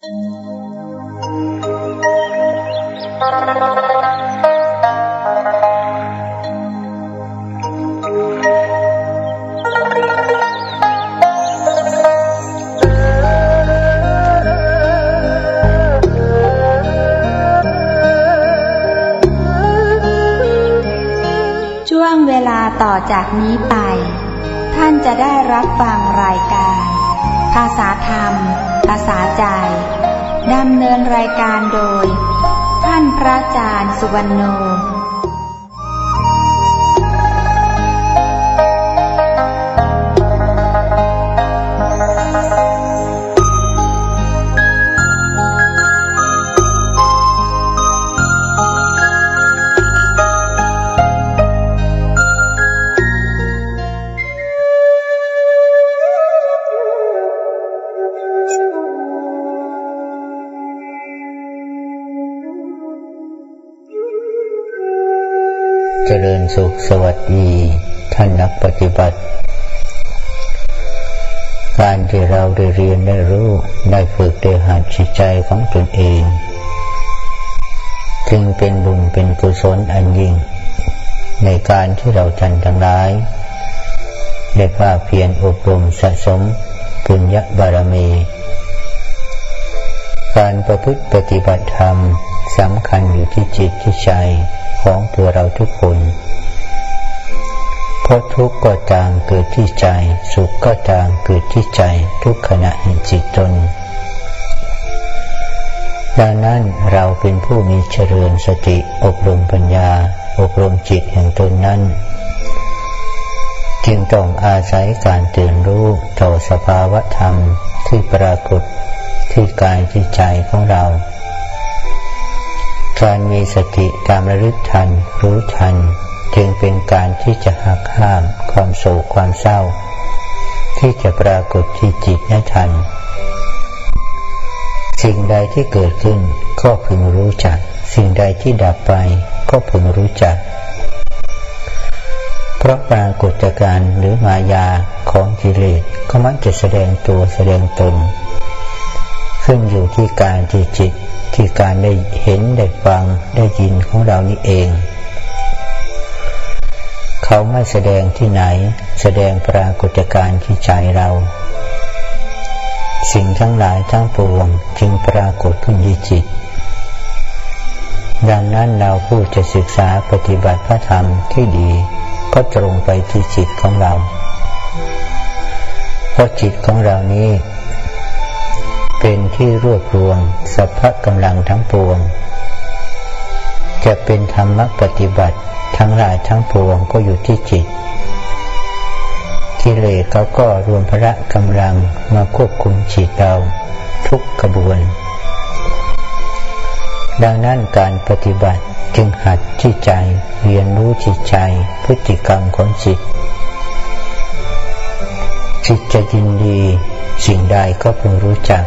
ช่วงเวลาต่อจากนี้ไป ท่านจะได้รับฟังรายการ ภาษาธรรม ภาษาใจ ดำเนินรายการโดย ท่านพระอาจารย์สุวรรณโน สวัสดีท่านนักปฏิบัติ การที่เราได้เรียนได้รู้ได้ฝึกได้หัดจิตใจของตนเองจึงเป็นบุญเป็นกุศลอันยิ่ง ในการที่เราทันทั้งหลายได้ภาเพียรอบรมสะสมปุญญบารมี การประพฤติปฏิบัติธรรมสำคัญอยู่ที่จิตที่ใจของตัวเราทุกคน ราะทุกข์ก็จางเกิดที่ใจ สุขก็จางเกิดที่ใจ ทุกขณะแห่งจิตตน ดังนั้นเราเป็นผู้มีเจริญสติอบรมปัญญา อบรมจิตแห่งตนนั้น จึงต้องอาศัยการตื่นรู้ต่อสภาวะธรรมที่ปรากฏที่กายที่ใจของเรา การมีสติการระลึกทัน รู้ทัน จึงเป็นการที่จะหักห้ามความโศกความเศร้า ที่จะปรากฏที่จิตให้ทัน สิ่งใดที่เกิดขึ้นก็พึงรู้จัก สิ่งใดที่ดับไปก็พึงรู้จัก เพราะปรากฏการหรือมายาของกิเลสก็มักจะแสดงตัวแสดงตนขึ้นอยู่ที่การที่จิตที่การได้เห็นได้ฟังได้ยินของเรานี่เอง เขาไม่แสดงที่ไหน แสดงปรากฏการณ์ที่ใจเรา สิ่งทั้งหลายทั้งปวงจึงปรากฏขึ้นที่จิต ดังนั้นเราผู้จะศึกษาปฏิบัติพระธรรมที่ดี ก็ตรงไปที่จิตของเรา เพราะจิตของเรานี้ เป็นที่รวบรวมสัพพะกำลังทั้งปวง จะเป็นธรรมปฏิบัติ ทั้งหลายทั้งปวงก็อยู่ที่จิตกิเลสเขาก็รวมพระกำลังมาควบคุมจิตเราทุกกระบวน ดังนั้นการปฏิบัติจึงหัดที่ใจเรียนรู้จิตใจพฤติกรรมของจิต จิตจะยินดี สิ่งใดก็พิ่งรู้จัก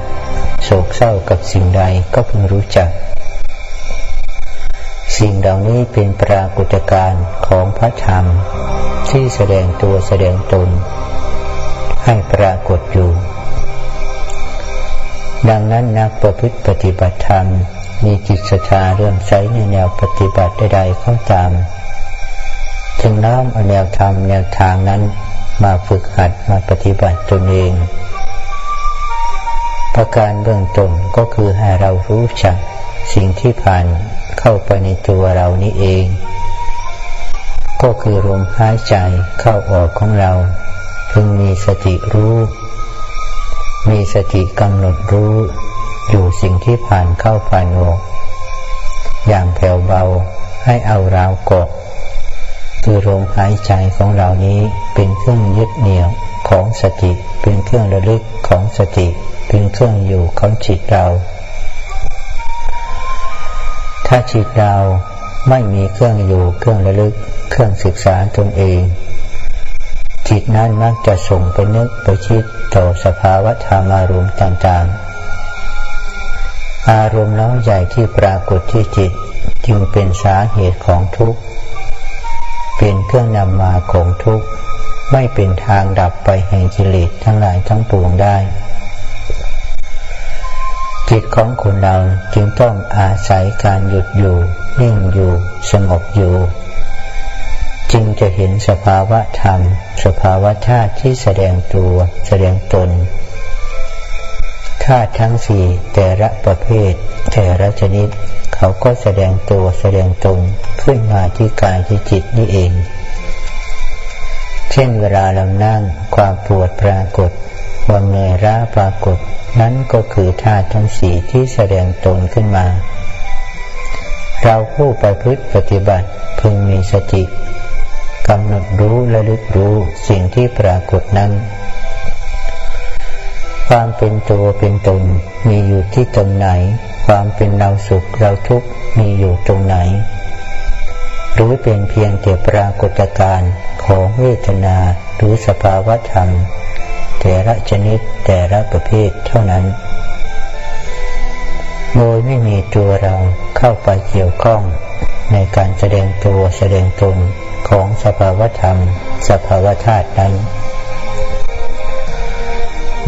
โศกเศร้ากับสิ่งใดก็พิ่งรู้จัก สิ่งเหล่านี้เป็นปรากฏการณ์ของพระธรรม ที่แสดงตัวแสดงตน ให้ปรากฏอยู่ ดังนั้นนักประพฤติปฏิบัติธรรม มีจิตศรัทธาเรื่องใช้ในแนวปฏิบัติใดๆก็ตามจึงน้อมเอาแนวธรรมแนวทางนั้นมาฝึกหัดมาปฏิบัติตนเอง ประการเบื้องต้นก็คือให้เรารู้จักสิ่งที่ผ่าน เข้าไปในตัวเรานี้เอง ก็คือลมหายใจเข้าออกของเราพึงมีสติรู้ มีสติกำหนดรู้ อยู่สิ่งที่ผ่านเข้าผ่านออกอย่างแผ่วเบาให้เอาราวกดคือลมหายใจของเรานี้เป็นเครื่องยึดเหนี่ยวของสติ เป็นเครื่องระลึกของสติ เป็นเครื่องอยู่ของจิตเรา ถ้าจิตเราไม่มีเครื่องอยู่เครื่องระลึก เครื่องศึกษาตนเอง จิตนั้นมักจะส่งไปนึกไปคิดต่อสภาวะธรรมอารมณ์ต่างๆ อารมณ์น้อยใหญ่ที่ปรากฏที่จิตจึงเป็นสาเหตุของทุกข์เป็นเครื่องนำมาของทุกข์ไม่เป็นทางดับไปแห่งกิเลสทั้งหลายทั้งปวงได้ จิตของคนเราจึงต้องอาศัยการหยุดอยู่ นิ่งอยู่ สงบอยู่ จึงจะเห็นสภาวะธรรม สภาวะธาตุที่แสดงตัว แสดงตนธาตุทั้งสี่แต่ละประเภท แต่ละชนิด เขาก็แสดงตัวแสดงตนขึ้นมาที่กายที่จิตนี่เอง เช่นเวลาเรานั่งความปวดปรากฏ ความเหนื่อยล้าปรากฏ นั้นก็คือธาตุทั้งสี่ที่แสดงตนขึ้นมา เราผู้ประพฤติปฏิบัติพึงมีสติกำหนดรู้และลึกรู้สิ่งที่ปรากฏนั้น ความเป็นตัวเป็นตนมีอยู่ที่ตรงไหน ความเป็นเราสุขเราทุกข์มีอยู่ตรงไหน หรือเป็นเพียงแต่ปรากฏการณ์ของเวทนาหรือสภาวะธรรม แต่ละชนิดแต่ละประเภทเท่านั้น โดยไม่มีตัวเราเข้าไปเกี่ยวข้องในการแสดงตัวแสดงตนของสภาวธรรม สภาวธาตุนั้น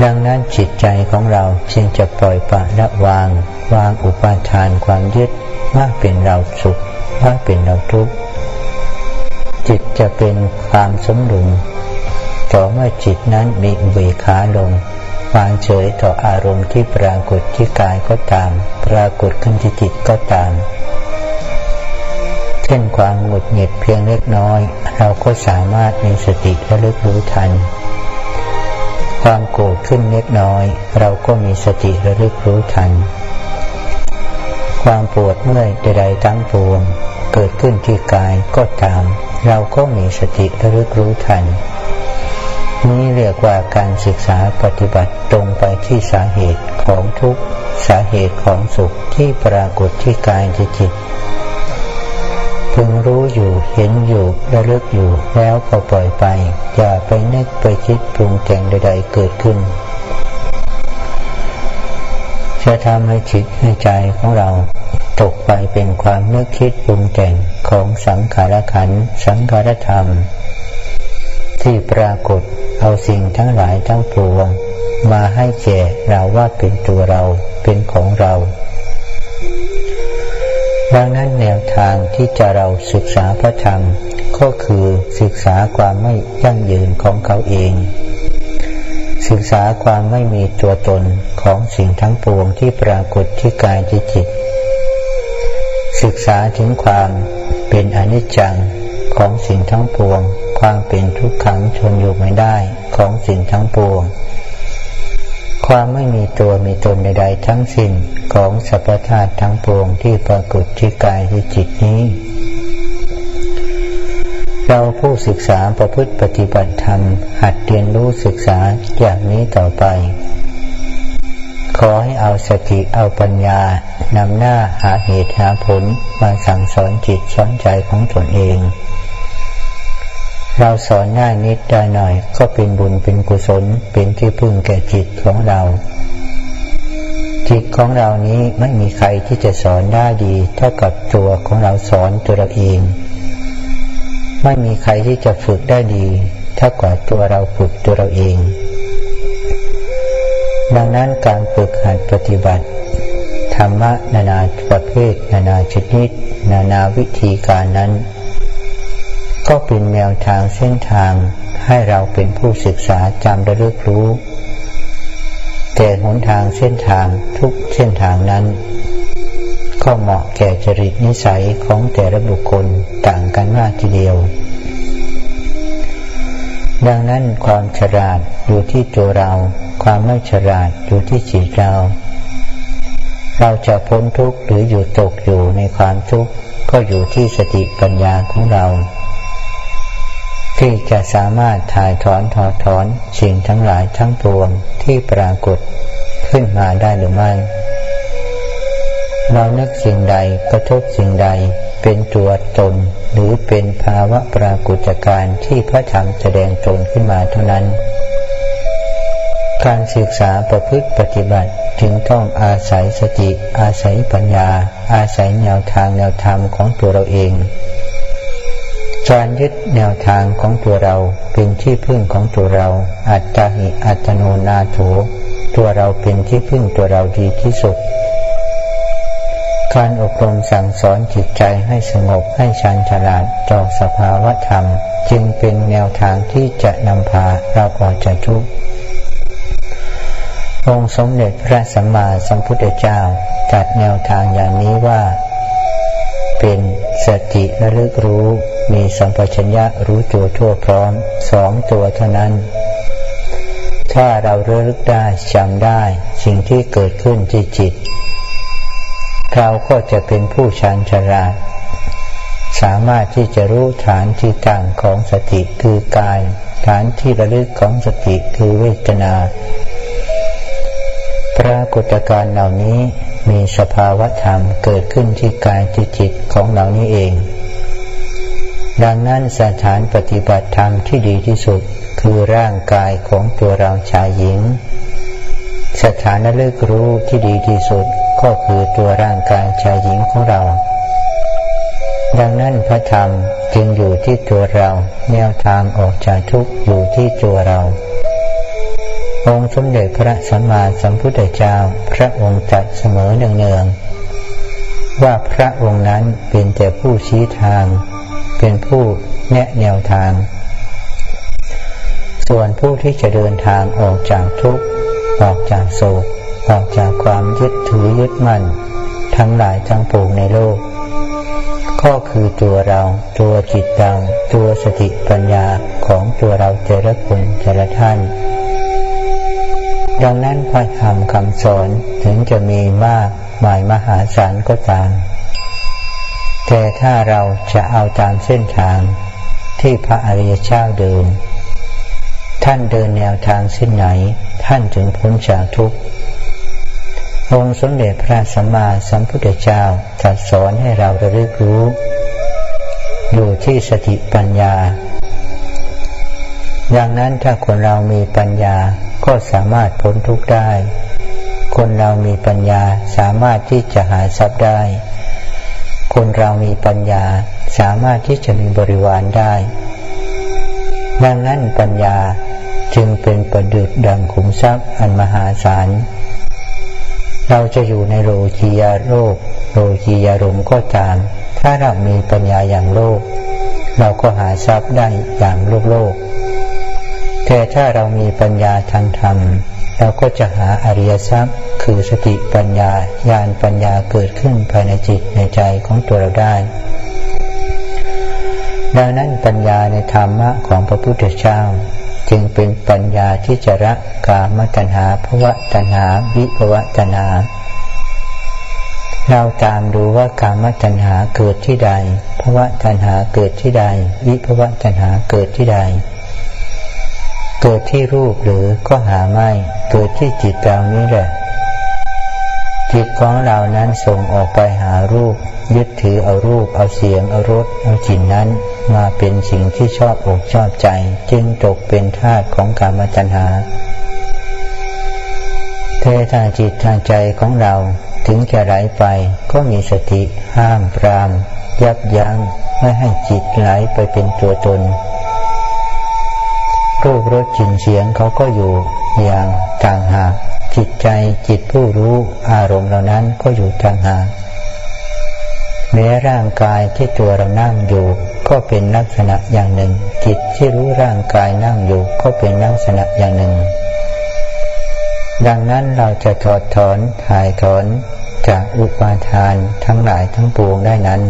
ดังนั้นจิตใจของเราจึงจะปล่อยปะละวาง วางอุปาทานความยึดว่าเป็นเราสุขว่าเป็นเราทุกข์จิตจะเป็นความสมดุล ต่อเมื่อจิตนั้นมีอุเบกขาลงวางเฉยต่ออารมณ์ที่ปรากฏที่กายก็ตาม ปรากฏขึ้นที่จิตก็ตาม เช่นความหงุดหงิดเพียงเล็กน้อย เราก็สามารถมีสติระลึกรู้ทัน ความโกรธขึ้นเล็กน้อย เราก็มีสติระลึกรู้ทัน ความปวดเมื่อยใดๆทั้งปวงเกิดขึ้นที่กายก็ตาม เราก็มีสติระลึกรู้ทัน นี้เรียกว่าการศึกษาปฏิบัติตรงไปที่สาเหตุของทุกสาเหตุของสุขที่ปรากฏที่กายจิตพึงรู้อยู่เห็นอยู่ระลึกอยู่แล้วก็ปล่อยไป อย่าไปนึกไปคิดปรุงแต่งใด ๆ เกิดขึ้น จะทำให้จิตให้ใจของเราตกไปเป็นความนึกคิดปรุงแต่งของสังขารขันสังขารธรรม ที่ปรากฏเอาสิ่งทั้งหลายทั้งปวง มาให้แก่เราว่าเป็นตัวเราเป็นของเรา ดังนั้นแนวทางที่จะเราศึกษาพระธรรม ก็คือศึกษาความไม่ยั่งยืนของเขาเอง ศึกษาความไม่มีตัวตนของสิ่งทั้งปวงที่ปรากฏที่กายที่จิต ศึกษาถึงความเป็นอนิจจังของสิ่งทั้งปวง ความเป็นทุกขังชนอยู่ไม่ได้ของสิ่งทั้งปวง ความไม่มีตัวมีตนใดๆทั้งสิ้นของสรรพธาตุทั้งปวงที่ปรากฏที่กายที่จิตนี้ เราผู้ศึกษาประพฤติปฏิบัติธรรม หัดเรียนรู้ศึกษาอย่างนี้ต่อไป ขอให้เอาสติเอาปัญญานำหน้าหาเหตุหาผลมาสั่งสอนจิตสอนใจของตนเอง เราสอนง่ายนิดได้หน่อย ก็เป็นบุญเป็นกุศลเป็นที่พึ่งแก่จิตของเรา จิตของเรานี้ไม่มีใครที่จะสอนได้ดี เท่ากับตัวของเราสอนตัวเราเอง ไม่มีใครที่จะฝึกได้ดีเท่ากับตัวเราฝึกตัวเราเอง ดังนั้นการฝึกหัดปฏิบัติ ธรรมะนานาประเภท นานาชนิด นานาวิธีการนั้น ก็เป็นแนวทางเส้นทางให้เราเป็นผู้ศึกษาจำระลึกรู้ แต่หนทางเส้นทางทุกเส้นทางนั้น ก็เหมาะแก่จริตนิสัยของแต่ละบุคคลต่างกันมากทีเดียว ดังนั้นความฉลาดอยู่ที่ตัวเรา ความไม่ฉลาดอยู่ที่จิตเรา เราจะพ้นทุกข์หรืออยู่ตกอยู่ในความทุกข์ก็อยู่ที่สติปัญญาของเรา ที่จะสามารถถ่ายถอนถอดถอนสิ่งทั้งหลายทั้งปวงที่ปรากฏขึ้นมาได้หรือไม่ เรานึกสิ่งใดกระทบสิ่งใดเป็นตัวตนหรือเป็นภาวะปรากฏการณ์ที่พระธรรมแสดงตนขึ้นมาเท่านั้น การศึกษาประพฤติปฏิบัติจึงต้องอาศัยสติ อาศัยปัญญา อาศัยแนวทางแนวธรรมของตัวเราเอง การยึดแนวทางของตัวเราเป็นที่พึ่งของตัวเรา อัตตาหิอัตโนนาโถตัวเราเป็นที่พึ่งตัวเราดีที่สุด การอบรมสั่งสอนจิตใจให้สงบให้ชันฉลาดต่อสภาวะธรรม จึงเป็นแนวทางที่จะนำพาเราออกจากทุกข์องค์สมเด็จพระสัมมาสัมพุทธเจ้าจัดแนวทางอย่างนี้ว่า เป็นสติระลึกรู้ มีสัมปชัญญะรู้ตัวทั่วพร้อมสองตัวเท่านั้น ถ้าเรารลึกได้จำได้ สิ่งที่เกิดขึ้นที่จิต เราก็จะเป็นผู้ชันฉลาดสามารถที่จะรู้ฐานที่ตั้งของสติคือกาย ฐานที่ระลึกของสติคือเวทนา ปรากฏการณ์เหล่านี้มีสภาวะธรรมเกิดขึ้นที่กายที่จิตของเรานี้เอง ดังนั้นสถานปฏิบัติธรรมที่ดีที่สุดคือร่างกายของตัวเราชายหญิง สถานเลิกรู้ที่ดีที่สุดก็คือตัวร่างกายชายหญิงของเรา ดังนั้นพระธรรมจึงอยู่ที่ตัวเราแนวทางออกจากทุกข์อยู่ที่ตัวเรา องค์สมเด็จพระสัมมาสัมพุทธเจ้าพระองค์จัดเสมอเนืองๆว่าพระองค์นั้นเป็นแต่ผู้ชี้ทาง เป็นผู้แนะแนวทาง ส่วนผู้ที่จะเดินทางออกจากทุกข์ออกจากโศกออกจากความยึดถือยึดมั่น ทั้งหลายทั้งปวงในโลก ก็คือตัวเราตัวจิตเราตัวสติปัญญาของตัวเราเจริญคุณเจริญท่าน ดังนั้นพระธรรมคำสอนถึงจะมีมากหมายมหาศาลก็ตาม แต่ถ้าเราจะเอาตามเส้นทางที่พระอริยเจ้าเดิน ท่านเดินแนวทางเส้นไหน ท่านจึงพ้นจากทุกข์องค์สมเด็จพระสัมมาสัมพุทธเจ้าตรัสสอนให้เราระลึกรู้ อยู่ที่สติปัญญา ดังนั้นถ้าคนเรามีปัญญาก็สามารถพ้นทุกข์ได้ คนเรามีปัญญาสามารถที่จะหาทรัพย์ได้ คนเรามีปัญญาสามารถที่จะมีบริวารได้ ดังนั้นปัญญาจึงเป็นประดุจดังขุมทรัพย์อันมหาศาล เราจะอยู่ในโลกียาโลกโลกียารมก็ตาม ถ้าเรามีปัญญาอย่างโลก เราก็หาทรัพย์ได้อย่างโลกโลก แต่ถ้าเรามีปัญญาทางธรรม เราก็จะหาอริยทรัพย์ คือสติปัญญาญาณปัญญาเกิดขึ้นภายในจิตในใจของตัวเราได้ ดังนั้นปัญญาในธรรมะของพระพุทธเจ้า จึงเป็นปัญญาที่จะระกามตัณหาภวะตัณหาวิภวะตัณหา เราตามดูว่ากามตัณหาเกิดที่ใดภวะตัณหาเกิดที่ใด วิภวะตัณหาเกิดที่ใดเกิดที่รูปหรือก็หาไม่ เกิดที่จิตเรานี้แหละ จิตของเรานั้นส่งออกไปหารูป ยึดถือเอารูป เอาเสียง เอารส เอาจิตนั้น มาเป็นสิ่งที่ชอบอกชอบใจ จึงตกเป็นทาสของกามตัณหาเททางจิตทางใจของเราถึงจะไหลไปก็มีสติห้ามปราม ยับยั้งไม่ให้จิตไหลไปเป็นตัวตนรูปรสกลิ่นเสียงเขาก็อยู่อย่างต่างหาก จิตใจจิตผู้รู้อารมณ์เหล่านั้นก็อยู่ต่างหากแม้ร่างกายที่ตัวเรานั่งอยู่ ก็เป็นลักษณะอย่างหนึ่ง จิตที่รู้ร่างกายนั่งอยู่ ก็เป็นลักษณะอย่างหนึ่ง ดังนั้นเราจะถอดถอนถ่ายถอนจากอุปาทานทั้งหลายทั้งปวงได้นั้น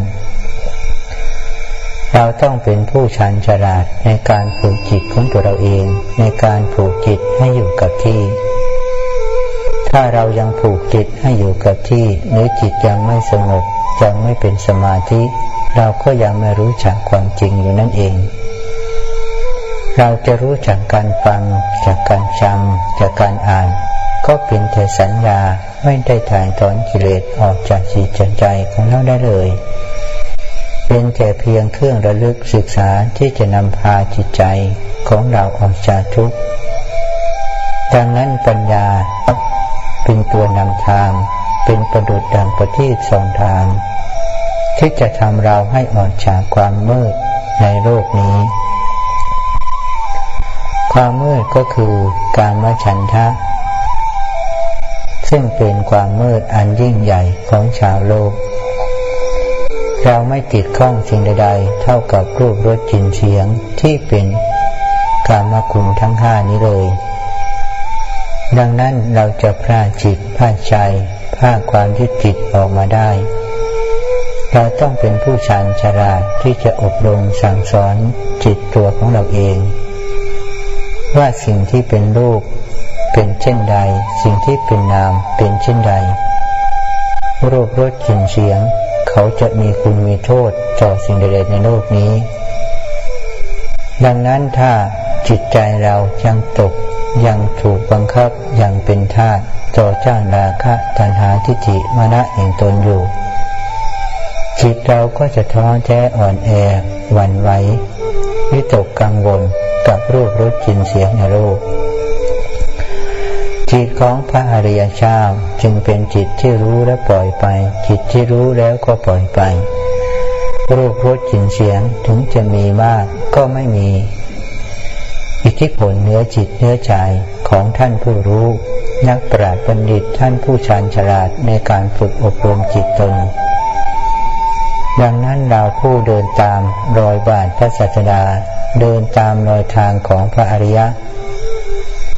เราต้องเป็นผู้ชันฉลาดในการผูกจิตของตัวเราเอง ในการผูกจิตให้อยู่กับที่ ถ้าเรายังผูกจิตให้อยู่กับที่หรือจิตยังไม่สงบยังไม่เป็นสมาธิ เราก็ยังไม่รู้จักความจริงอยู่นั่นเอง เราจะรู้จากการฟัง จากการจำจากการอ่าน ก็เป็นแต่สัญญาไม่ได้ถ่ายถอนกิเลสออกจากจิตใจของเราได้เลย เป็นแค่เพียงเครื่องระลึกศึกษาที่จะนำพาจิตใจของเราออกจากทุกข์ดังนั้นปัญญา เป็นตัวนำทาง เป็นประดุจดังประทีปสองทาง ที่จะทำเราให้ออกจากความมืดในโลกนี้ ความมืดก็คือการมฉันทะ ซึ่งเป็นความมืดอันยิ่งใหญ่ของชาวโลก เราไม่ติดข้องสิ่งใดๆ เท่ากับรูปรสกลิ่นเสียงที่เป็นกามคุณทั้งห้านี้เลย ดังนั้นเราจะพาจิตพาใจพาความยึดติดออกมาได้ เราต้องเป็นผู้ชาญฉลาดที่จะอบรมสั่งสอนจิตตัวของเราเอง ว่าสิ่งที่เป็นรูปเป็นเช่นใด สิ่งที่เป็นนามเป็นเช่นใด รูปรสกลิ่นเสียง เขาจะมีคุณมีโทษต่อสิ่งใดๆในโลกนี้ ดังนั้นถ้าจิตใจเรายังตก ยังถูกบังคับยังเป็นทาสต่อจ้างราคะตัณหาทิฏฐิมณะแห่งตนอยู่ จิตเราก็จะท้อแท้อ่อนแอหวั่นไหววิตกกังวลกับรูปรสกลิ่นเสียงในโลกจิตของพระอริยเจ้าจึงเป็นจิตที่รู้และปล่อยไป จิตที่รู้แล้วก็ปล่อยไป รูปรสกลิ่นเสียงถึงจะมีมากก็ไม่มี อิทธิพลเนื้อจิตเนื้อใจของท่านผู้รู้ นักปราชญ์บัณฑิตท่านผู้ชาญฉลาดในการฝึกอบรมจิตตน ดังนั้นเราผู้เดินตามรอยบาทพระศาสดาเดินตามรอยทางของพระอริยะ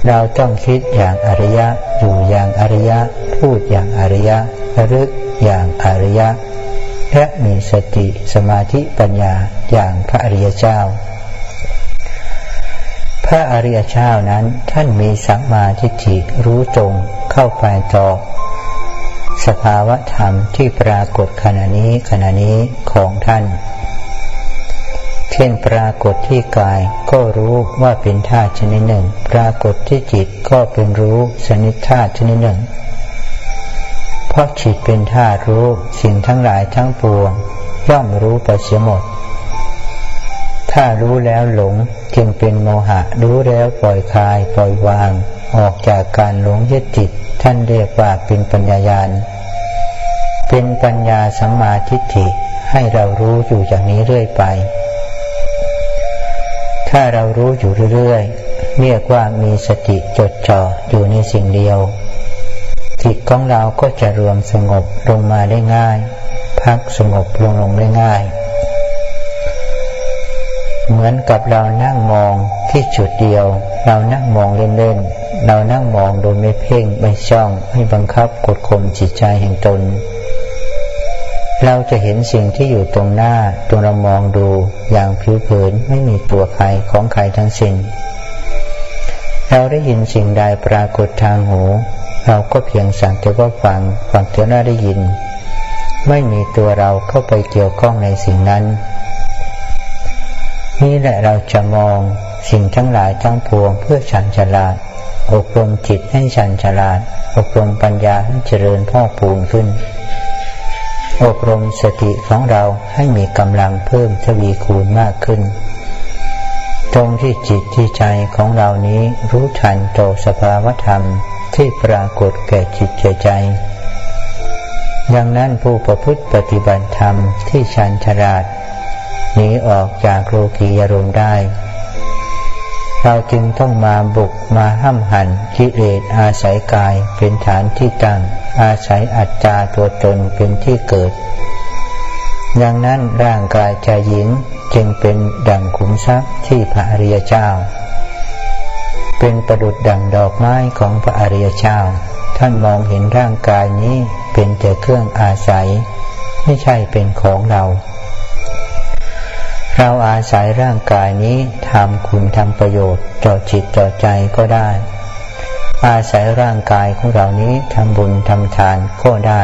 เราต้องคิดอย่างอริยะ อยู่อย่างอริยะ พูดอย่างอริยะรึกอย่างอริยะและมีสติสมาธิปัญญาอย่างพระอริยเจ้า พระอริยเจ้านั้นท่านมีสัมมาทิฏฐิรู้ตรงเข้าไปต่อ สภาวะธรรมที่ปรากฏขณะนี้ขณะนี้ของท่าน เช่นปรากฏที่กายก็รู้ว่าเป็นธาตุชนิดหนึ่ง ปรากฏที่จิตก็เป็นรู้สนิดธาตุชนิดหนึ่ง เพราะจิตเป็นธาตุรู้สิ่งทั้งหลายทั้งปวงย่อมรู้ไปเสียหมด ถ้ารู้แล้วหลงจึงเป็นโมหะ รู้แล้วปล่อยคลายปล่อยวาง ออกจากการหลงยึดติด ท่านเรียกว่าเป็นปัญญายาณเป็นปัญญาสัมมาทิฏฐิให้เรารู้อยู่อย่างนี้เรื่อยไป ถ้าเรารู้อยู่เรื่อยๆเรียกว่ามีสติจดจ่ออยู่ในสิ่งเดียว จิตของเราก็จะรวมสงบลงมาได้ง่าย พักสงบลงลงได้ง่าย เหมือนกับเรานั่งมองที่จุดเดียว เรานั่งมองเล่นๆ เรานั่งมองโดยไม่เพ่งไม่ช่องไม่บังคับกดข่มจิตใจแห่งตน เราจะเห็นสิ่งที่อยู่ตรงหน้าตัวเรามองดูอย่างผิวเผินไม่มีตัวใครของใครทั้งสิ้นเราได้ยินสิ่งใดปรากฏทางหู เราก็เพียงสั่งแต่ว่าฟังฟังแต่ว่าได้ยิน ไม่มีตัวเราเข้าไปเกี่ยวข้องในสิ่งนั้น นี่แหละเราจะมองสิ่งทั้งหลายทั้งปวงเพื่อฉันฉลาด อบรมจิตให้ฉันฉลาด อบรมปัญญาให้เจริญพ่อปูนขึ้น อบรมสติของเราให้มีกำลังเพิ่มทวีคูณมากขึ้น ตรงที่จิตที่ใจของเรานี้รู้ทันโตสภาวธรรมที่ปรากฏแก่จิตแก่ใจอย่างนั้นผู้ประพฤติปฏิบัติธรรมที่ชันฉลาด นีออกจากโลกียรมได้ เราจึงต้องมาบุกมาห้ามหันกิเลสอาศัยกายเป็นฐานที่ตั้ง อาศัยอัตตาตัวตนเป็นที่เกิด ดังนั้นร่างกายชายหญิงจึงเป็นดั่งขุมทรัพย์ที่พระอริยเจ้า เป็นประดุดดั่งดอกไม้ของพระอริยเจ้า ท่านมองเห็นร่างกายนี้เป็นแต่เครื่องอาศัย ไม่ใช่เป็นของเรา เราอาศัยร่างกายนี้ทำคุณทำประโยชน์ต่อจิตต่อใจก็ได้ อาศัยร่างกายของเรานี้ทำบุญทำทานก็ได้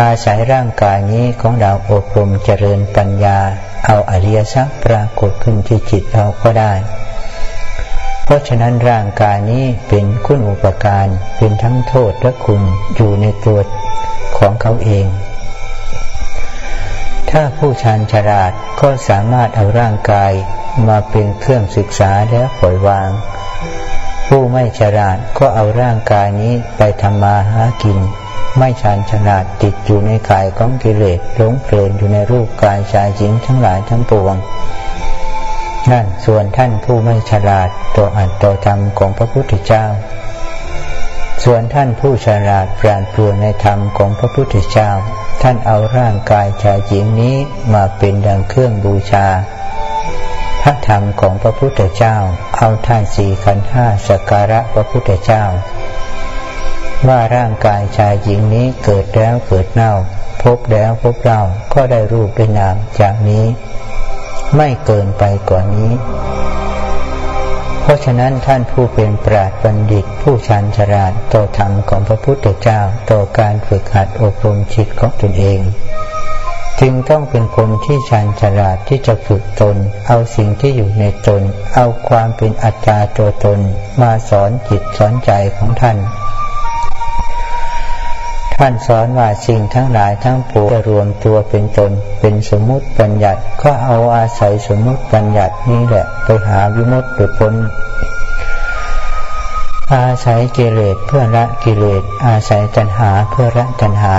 อาศัยร่างกายนี้ของเราอบรมเจริญปัญญา เอาอริยสัจปรากฏขึ้นที่จิตเราก็ได้ เพราะฉะนั้นร่างกายนี้เป็นคุณอุปการ เป็นทั้งโทษและคุณอยู่ในตัวของเขาเอง ถ้าผู้ชานฉลาดก็สามารถเอาร่างกายมาเป็นเครื่องศึกษาและปล่อยวาง ผู้ไม่ฉลาดก็เอาร่างกายนี้ไปทำมาหากิน ไม่ชานฉลาดติดอยู่ในกายของกิเลสหลงเพลินอยู่ในรูปกายชายหญิงทั้งหลายทั้งปวงนั่นส่วนท่านผู้ไม่ฉลาดต่ออัตต่อธรรมของพระพุทธเจ้า ส่วนท่านผู้ฉลาดปราณปรวในธรรมของพระพุทธเจ้า ท่านเอาร่างกายชายหญิงนี้มาเป็นดังเครื่องบูชา พระธรรมของพระพุทธเจ้า เอาท่านสี่ขันห้าสักการะพระพุทธเจ้า ว่าร่างกายชายหญิงนี้เกิดแล้วเกิดเน่า พบแล้วพบเล่าก็ได้รูปได้นามจากนี้ ไม่เกินไปกว่านี้ ราะฉะนั้นท่านผู้เป็นปราชบัณฑิต ผู้ชันฉลาดต่อธรรมของพระพุทธเจ้าต่อการฝึกหัดอบรมจิตของตนเอง จึงต้องเป็นคนที่ชันฉลาดที่จะฝึกตน เอาสิ่งที่อยู่ในตน เอาความเป็นอัตตาตัวตน มาสอนจิตสอนใจของท่าน ท่านสอนว่าสิ่งทั้งหลายทั้งปวงจะรวมตัวเป็นตน เป็นสมมุติปัญญัติก็เอาอาศัยสมมุติปัญญัตินี้แหละไปหาวิมุตติพ้นอาศัยกิเลสเพื่อละกิเลส อาศัยตัณหาเพื่อละตัณหา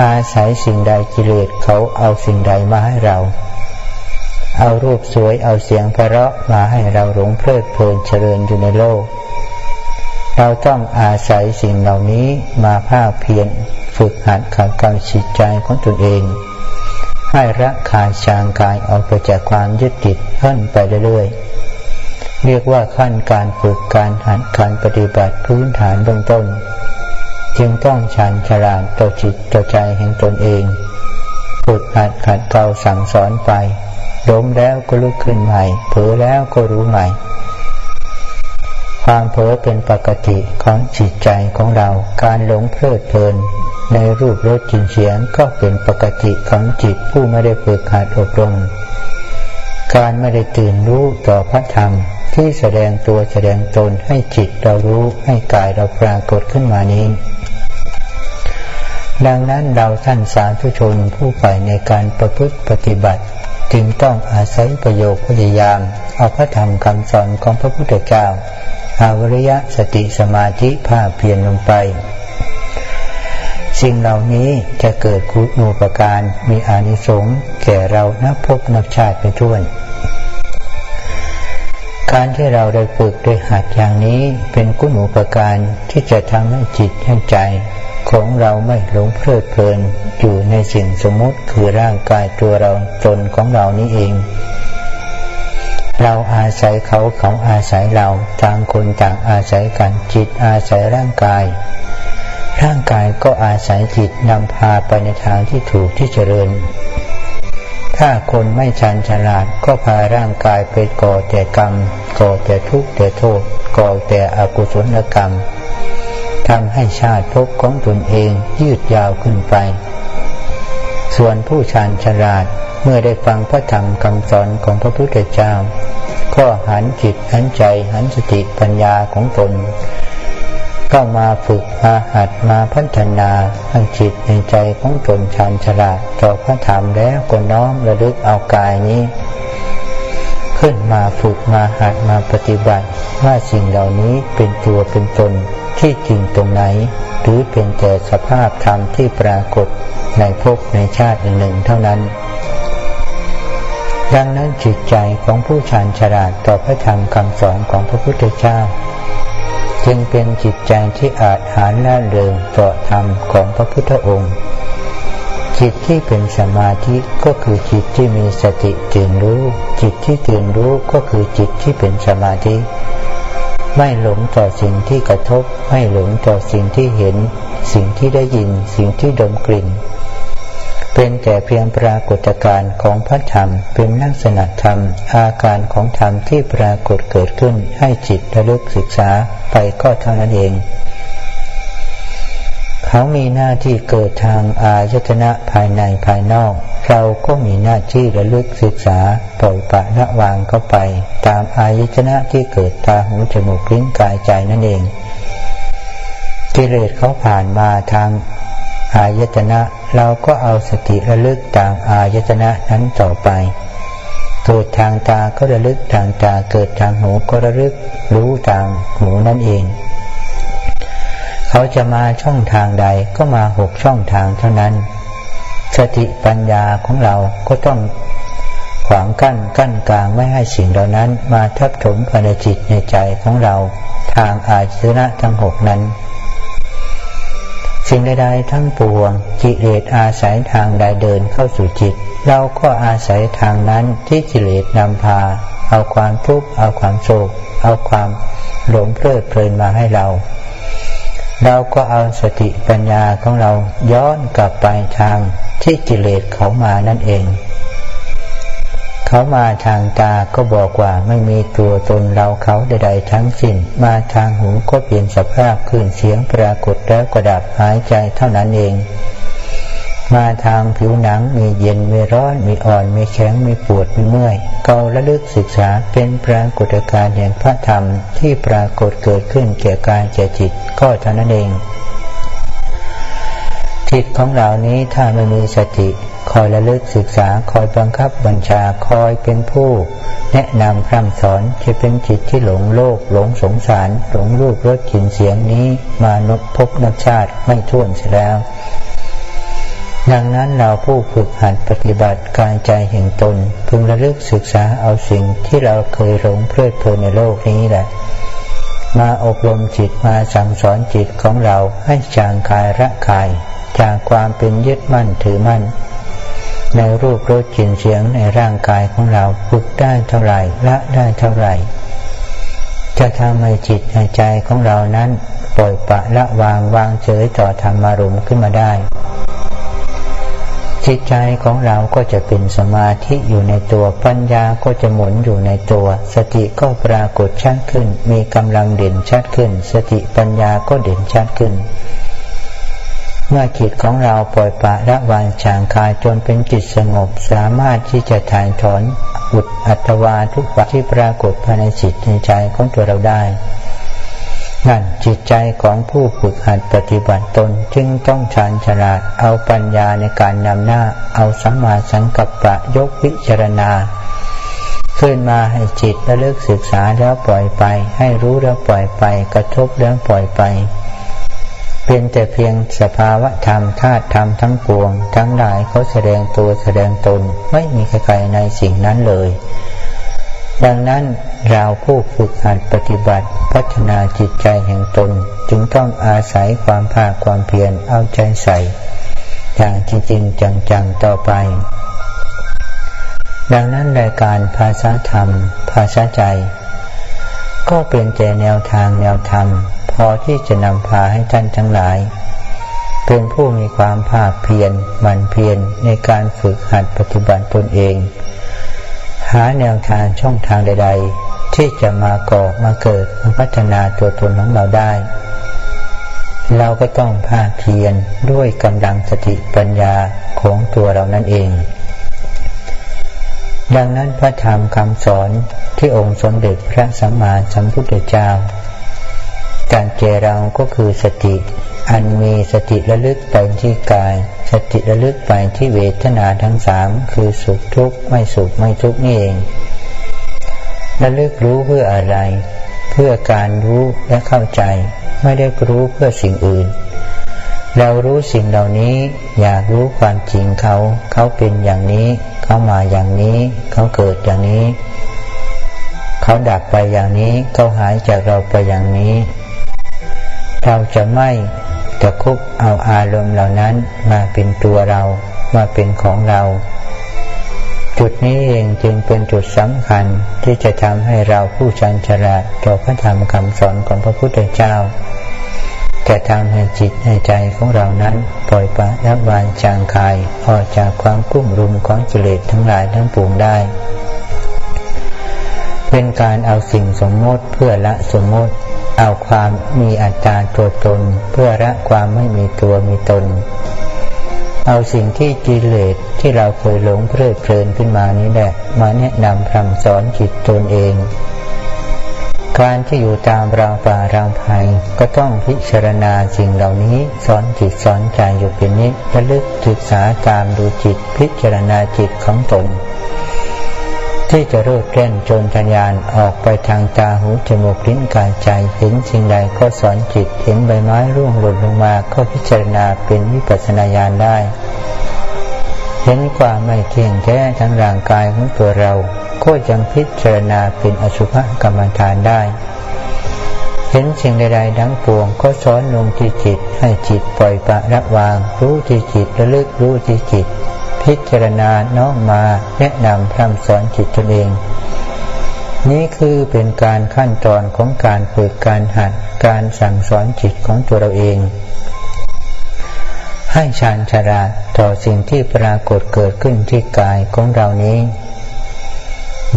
อาศัยสิ่งใดกิเลสเขาเอาสิ่งใดมาให้เรา เอารูปสวยเอาเสียงเพราะมาให้เราหลงเพลิดเพลินเจริญอยู่ในโลก เราต้องอาศัยสิ่งเหล่านี้มาภาคเพียร ฝึกหัดขัดเกลาจิตใจของตนเอง ให้ละคายชางกายออกไปจากความยึดติดขึ้นไปเรื่อยๆเรียกว่าขั้นการฝึกการหัดการปฏิบัติพื้นฐานเบื้องต้น จึงต้องชันฉลาดต่อจิตต่อใจแห่งตนเอง ฝึกหัดขัดเกลาสั่งสอนไปล้มแล้วก็ลุกขึ้นใหม่เผลอแล้วก็รู้ใหม่ ความเผลอเป็นปกติของจิตใจของเรา การหลงเพลิดเพลิน ในรูปรสกลิ่นเสียงก็เป็นปกติของจิตผู้ไม่ได้ฝึกหัดอบรม การไม่ได้ตื่นรู้ต่อพระธรรมที่แสดงตัวแสดงตนให้จิตเรารู้ให้กายเราปรากฏขึ้นมานี้ ดังนั้นเราท่านสาธุชนผู้ใฝ่ในการประพฤติปฏิบัติ จึงต้องอาศัยประโยคพยายาม เอาพระธรรมคำสอนของพระพุทธเจ้า อาวิริยะสติสมาธิภาพเพียรลงไป สิ่งเหล่านี้จะเกิดคุณูปการมีอานิสงส์แก่เรานับพบนับชาติไปทั่วการที่เราได้ฝึกโดยหัดอย่างนี้เป็นกุณูปการที่จะทำให้จิตให้ใจของเราไม่หลงเพลิดเพลินอยู่ในสิ่งสมมติคือร่างกายตัวเราตนของเรานี้เอง เราอาศัยเขาเขาอาศัยเราต่างคนต่างอาศัยกันจิตอาศัยร่างกาย ร่างกายก็อาศัยจิตนำพาไปในทางที่ถูกที่เจริญ ถ้าคนไม่ชันฉลาดก็พาร่างกายไปก่อแต่กรรม ก่อแต่ทุกข์แต่โทษ ก่อแต่อกุศลกรรมทำให้ชาติภพของตนเองยืดยาวขึ้นไป ส่วนผู้ชันฉลาด เมื่อได้ฟังพระธรรมคำสอนของพระพุทธเจ้า ก็หันจิตหันใจหันสติปัญญาของตนก็มาฝึกมาหัดมาพัฒนาทั้งจิตในใจของตนชานฉลาดต่อพระธรรมแล้วก็น้อมระลึกเอากายนี้ ขึ้นมาฝึกมาหัดมาปฏิบัติ ว่าสิ่งเหล่านี้เป็นตัวเป็นตนที่จริงตรงไหน หรือเป็นแต่สภาพธรรมที่ปรากฏในภพในชาติหนึ่งเท่านั้น ดังนั้นจิตใจของผู้ชานฉลาดต่อพระธรรมคำสอนของพระพุทธเจ้า จึงเป็นจิตใจที่อาจหารละเริงต่อธรรมของพระพุทธองค์ จิตที่เป็นสมาธิก็คือจิตที่มีสติตื่นรู้ จิตที่ตื่นรู้ก็คือจิตที่เป็นสมาธิ ไม่หลงต่อสิ่งที่กระทบ ไม่หลงต่อสิ่งที่เห็น สิ่งที่ได้ยิน สิ่งที่ดมกลิ่น เป็นแต่เพียงปรากฏการณ์ของพระธรรม เป็นลักษณะธรรม อาการของธรรมที่ปรากฏเกิดขึ้นให้จิตระลึกศึกษาไปก็เท่านั้นเอง เขามีหน้าที่เกิดทางอายตนะภายในภายนอก เราก็มีหน้าที่ระลึกศึกษาปล่อยปะละวางเข้าไป ตามอายตนะที่เกิดตาหูจมูกลิ้นกายใจนั่นเองกิเลสเขาผ่านมาทางอายตนะ เราก็เอาสติระลึกตามอายตนะนั้นต่อไป เกิดทางตาก็ระลึกทางตา เกิดทางหูก็ระลึกรู้ทางหูนั่นเอง เขาจะมาช่องทางใดก็มาหกช่องทางเท่านั้น สติปัญญาของเราก็ต้องขวางกั้นกั้นกลางไม่ให้สิ่งเหล่านั้นมาทับถมภายในจิตในใจของเรา ทางอาชนะทั้งหกนั้น สิ่งใดๆทั้งปวงกิเลสอาศัยทางใดเดินเข้าสู่จิต เราก็อาศัยทางนั้นที่กิเลสนำพา เอาความทุกข์เอาความโศกเอาความหลงเพลิดเพลินมาให้เรา เราก็เอาสติปัญญาของเราย้อนกลับไปทางที่กิเลสเขามานั่นเอง เขามาทางตาก็บอกว่าไม่มีตัวตนเราเขาใดๆทั้งสิ้น มาทางหูก็เปลี่ยนสภาพขึ้นเสียงปรากฏแล้วก็ดับหายใจเท่านั้นเอง มาทางผิวหนังมีเย็นมีร้อนมีอ่อนมีแข็งมีปวดมีเมื่อยเการะลึกศึกษาเป็นปรากฏการณ์แห่งพระธรรมที่ปรากฏเกิดขึ้นแก่กายแก่จิตก็เท่านั้นเองจิตของเรานี้ถ้าไม่มีสติ คอยระลึกศึกษาคอยบังคับบัญชาคอยเป็นผู้ แนะนำคำสอนจะเป็นจิตที่หลงโลก หลงสงสาร หลงรูปรสกลิ่นเสียงนี้ มานบพบนักชาติไม่ท่วนเสียแล้ว ดังนั้นเราผู้ฝึกหัดปฏิบัติกายใจแห่งตน พึงระลึกศึกษาเอาสิ่งที่เราเคยหลงเพลิดเพลินในโลกนี้แหละมาอบรมจิตมาสั่งสอนจิตของเราให้จางคายระคาย จากความเป็นยึดมั่นถือมั่น ในรูปรสกลิ่นเสียงในร่างกายของเราฝึกได้เท่าไหร่ละได้เท่าไหร่ จะทำให้จิตในใจของเรานั้นปล่อยปะละวางวางเฉยต่อธรรมารมขึ้นมาได้ จิตใจของเราก็จะเป็นสมาธิอยู่ในตัวปัญญาก็จะหมุนอยู่ในตัว สติก็ปรากฏชัดขึ้น มีกำลังเด่นชัดขึ้น สติปัญญาก็เด่นชัดขึ้น เมื่อจิตของเราปล่อยปะละวางจางคายจนเป็นจิตสงบ สามารถที่จะถ่ายถอนอุดอัตวาทุกข์ที่ปรากฏภายในจิตในใจของตัวเราได้นั่นจิตใจของผู้ฝึกหัดปฏิบัติตนจึงต้องชานฉลาดเอาปัญญาในการนำหน้าเอาสัมมาสังกัปปะยกวิจารณา ขึ้นมาให้จิตระลึกศึกษาแล้วปล่อยไป ให้รู้แล้วปล่อยไป กระทบแล้วปล่อยไป เป็นแต่เพียงสภาวะธรรมธาตุธรรมทั้งปวง ทั้งหลายเขาแสดงตัวแสดงตนไม่มีใครในสิ่งนั้นเลย ดังนั้นเราผู้ฝึกหัดปฏิบัติพัฒนาจิตใจแห่งตน จึงต้องอาศัยความภาคความเพียรเอาใจใส่ อย่างจริงจังๆต่อไป ดังนั้นรายการภาษาธรรม ภาษาใจ ก็เป็นแต่แนวทางแนวธรรม พอที่จะนำพาให้ท่านทั้งหลาย เป็นผู้มีความภาคเพียรมั่นเพียรในการฝึกหัดปฏิบัติตนเอง หาแนวทางช่องทางใด ๆ ที่จะมาก่อมาเกิดมาพัฒนาตัวตนของเราได้ เราก็ต้องภาคเพียรด้วยกำลังสติปัญญาของตัวเรานั่นเองดังนั้นพระธรรมคำสอนที่องค์สมเด็จพระสัมมาสัมพุทธเจ้า การเจเราก็คือสติ อันมีสติระลึกไปที่กาย สติระลึกไปที่เวทนาทั้งสามคือสุขทุกข์ไม่สุขไม่ทุกข์นี่เอง ระลึกรู้เพื่ออะไร เพื่อการรู้และเข้าใจ ไม่ได้รู้เพื่อสิ่งอื่น เรารู้สิ่งเหล่านี้ อยากรู้ความจริงเขา เขาเป็นอย่างนี้ เขามาอย่างนี้ เขาเกิดอย่างนี้ เขาดับไปอย่างนี้ เขาหายจากเราไปอย่างนี้ เราจะไม่ตะคุบเอาอารมณ์เหล่านั้นมาเป็นตัวเรามาเป็นของเรา จุดนี้เองจึงเป็นจุดสำคัญที่จะทำให้เราผู้ชันฉลาดต่อพระธรรมคำสอนของพระพุทธเจ้าจะทำให้จิตในใจของเรานั้นปล่อยปละละวางจางคายออกจากความกุ้มรุมของกิเลสทั้งหลายทั้งปวงได้ เป็นการเอาสิ่งสมมติเพื่อละสมมติ เอาความมีอัตตาตัวตน เพื่อละความไม่มีตัวมีตน เอาสิ่งที่กิเลสที่เราเคยหลงเพลิดเพลินขึ้นมานี้แหละ มาแนะนำคำสอนจิตตนเอง การที่อยู่ตามราวป่าราวภัยก็ต้องพิจารณาสิ่งเหล่านี้สอนจิตสอนใจอยู่เป็นนิดระลึกศึกษาตามดูจิตพิจารณาจิตของตน ที่จะโรดแล่นจนทยานออกไปทางตาหูจมูกลิ้นกายใจเห็นสิ่งใดก็สอนจิตเห็นใบไม้ร่วงหล่นลงมาก็พิจารณาเป็นวิปัสสนาญาณได้ เห็นความไม่เที่ยงแท้ทั้งร่างกายของตัวเราก็ยังพิจารณาเป็นอสุภกรรมฐานได้ เห็นสิ่งใดๆทั้งปวงก็สอนลงที่จิตให้จิตปล่อยปะระวาง รู้ที่จิตระลึกรู้ที่จิต พิจารณาน้อมมาแนะนำพร่ำสอนจิตตนเอง นี้คือเป็นการขั้นตอนของการฝึกการหัดการสั่งสอนจิตของตัวเราเอง ให้ชาญฉลาดต่อสิ่งที่ปรากฏเกิดขึ้นที่กายของเรานี้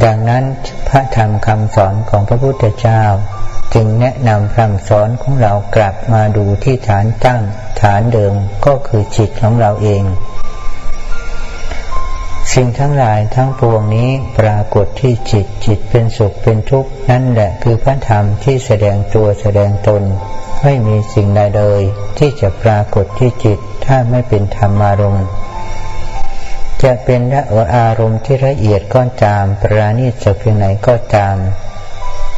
ดังนั้นพระธรรมคำสอนของพระพุทธเจ้าจึงแนะนำคำสอนของเรากลับมาดูที่ฐานตั้งฐานเดิมก็คือจิตของเราเอง สิ่งทั้งหลายทั้งปวงนี้ปรากฏที่จิตจิตเป็นสุขเป็นทุกข์นั่นแหละคือพระธรรมที่แสดงตัวแสดงตน ไม่มีสิ่งใดเลย ที่จะปรากฏที่จิตถ้าไม่เป็นธรรมารมณ์จะเป็นละอารมณ์ที่ละเอียดก็ตาม ปราณีตจะเพียงไหนก็ตาม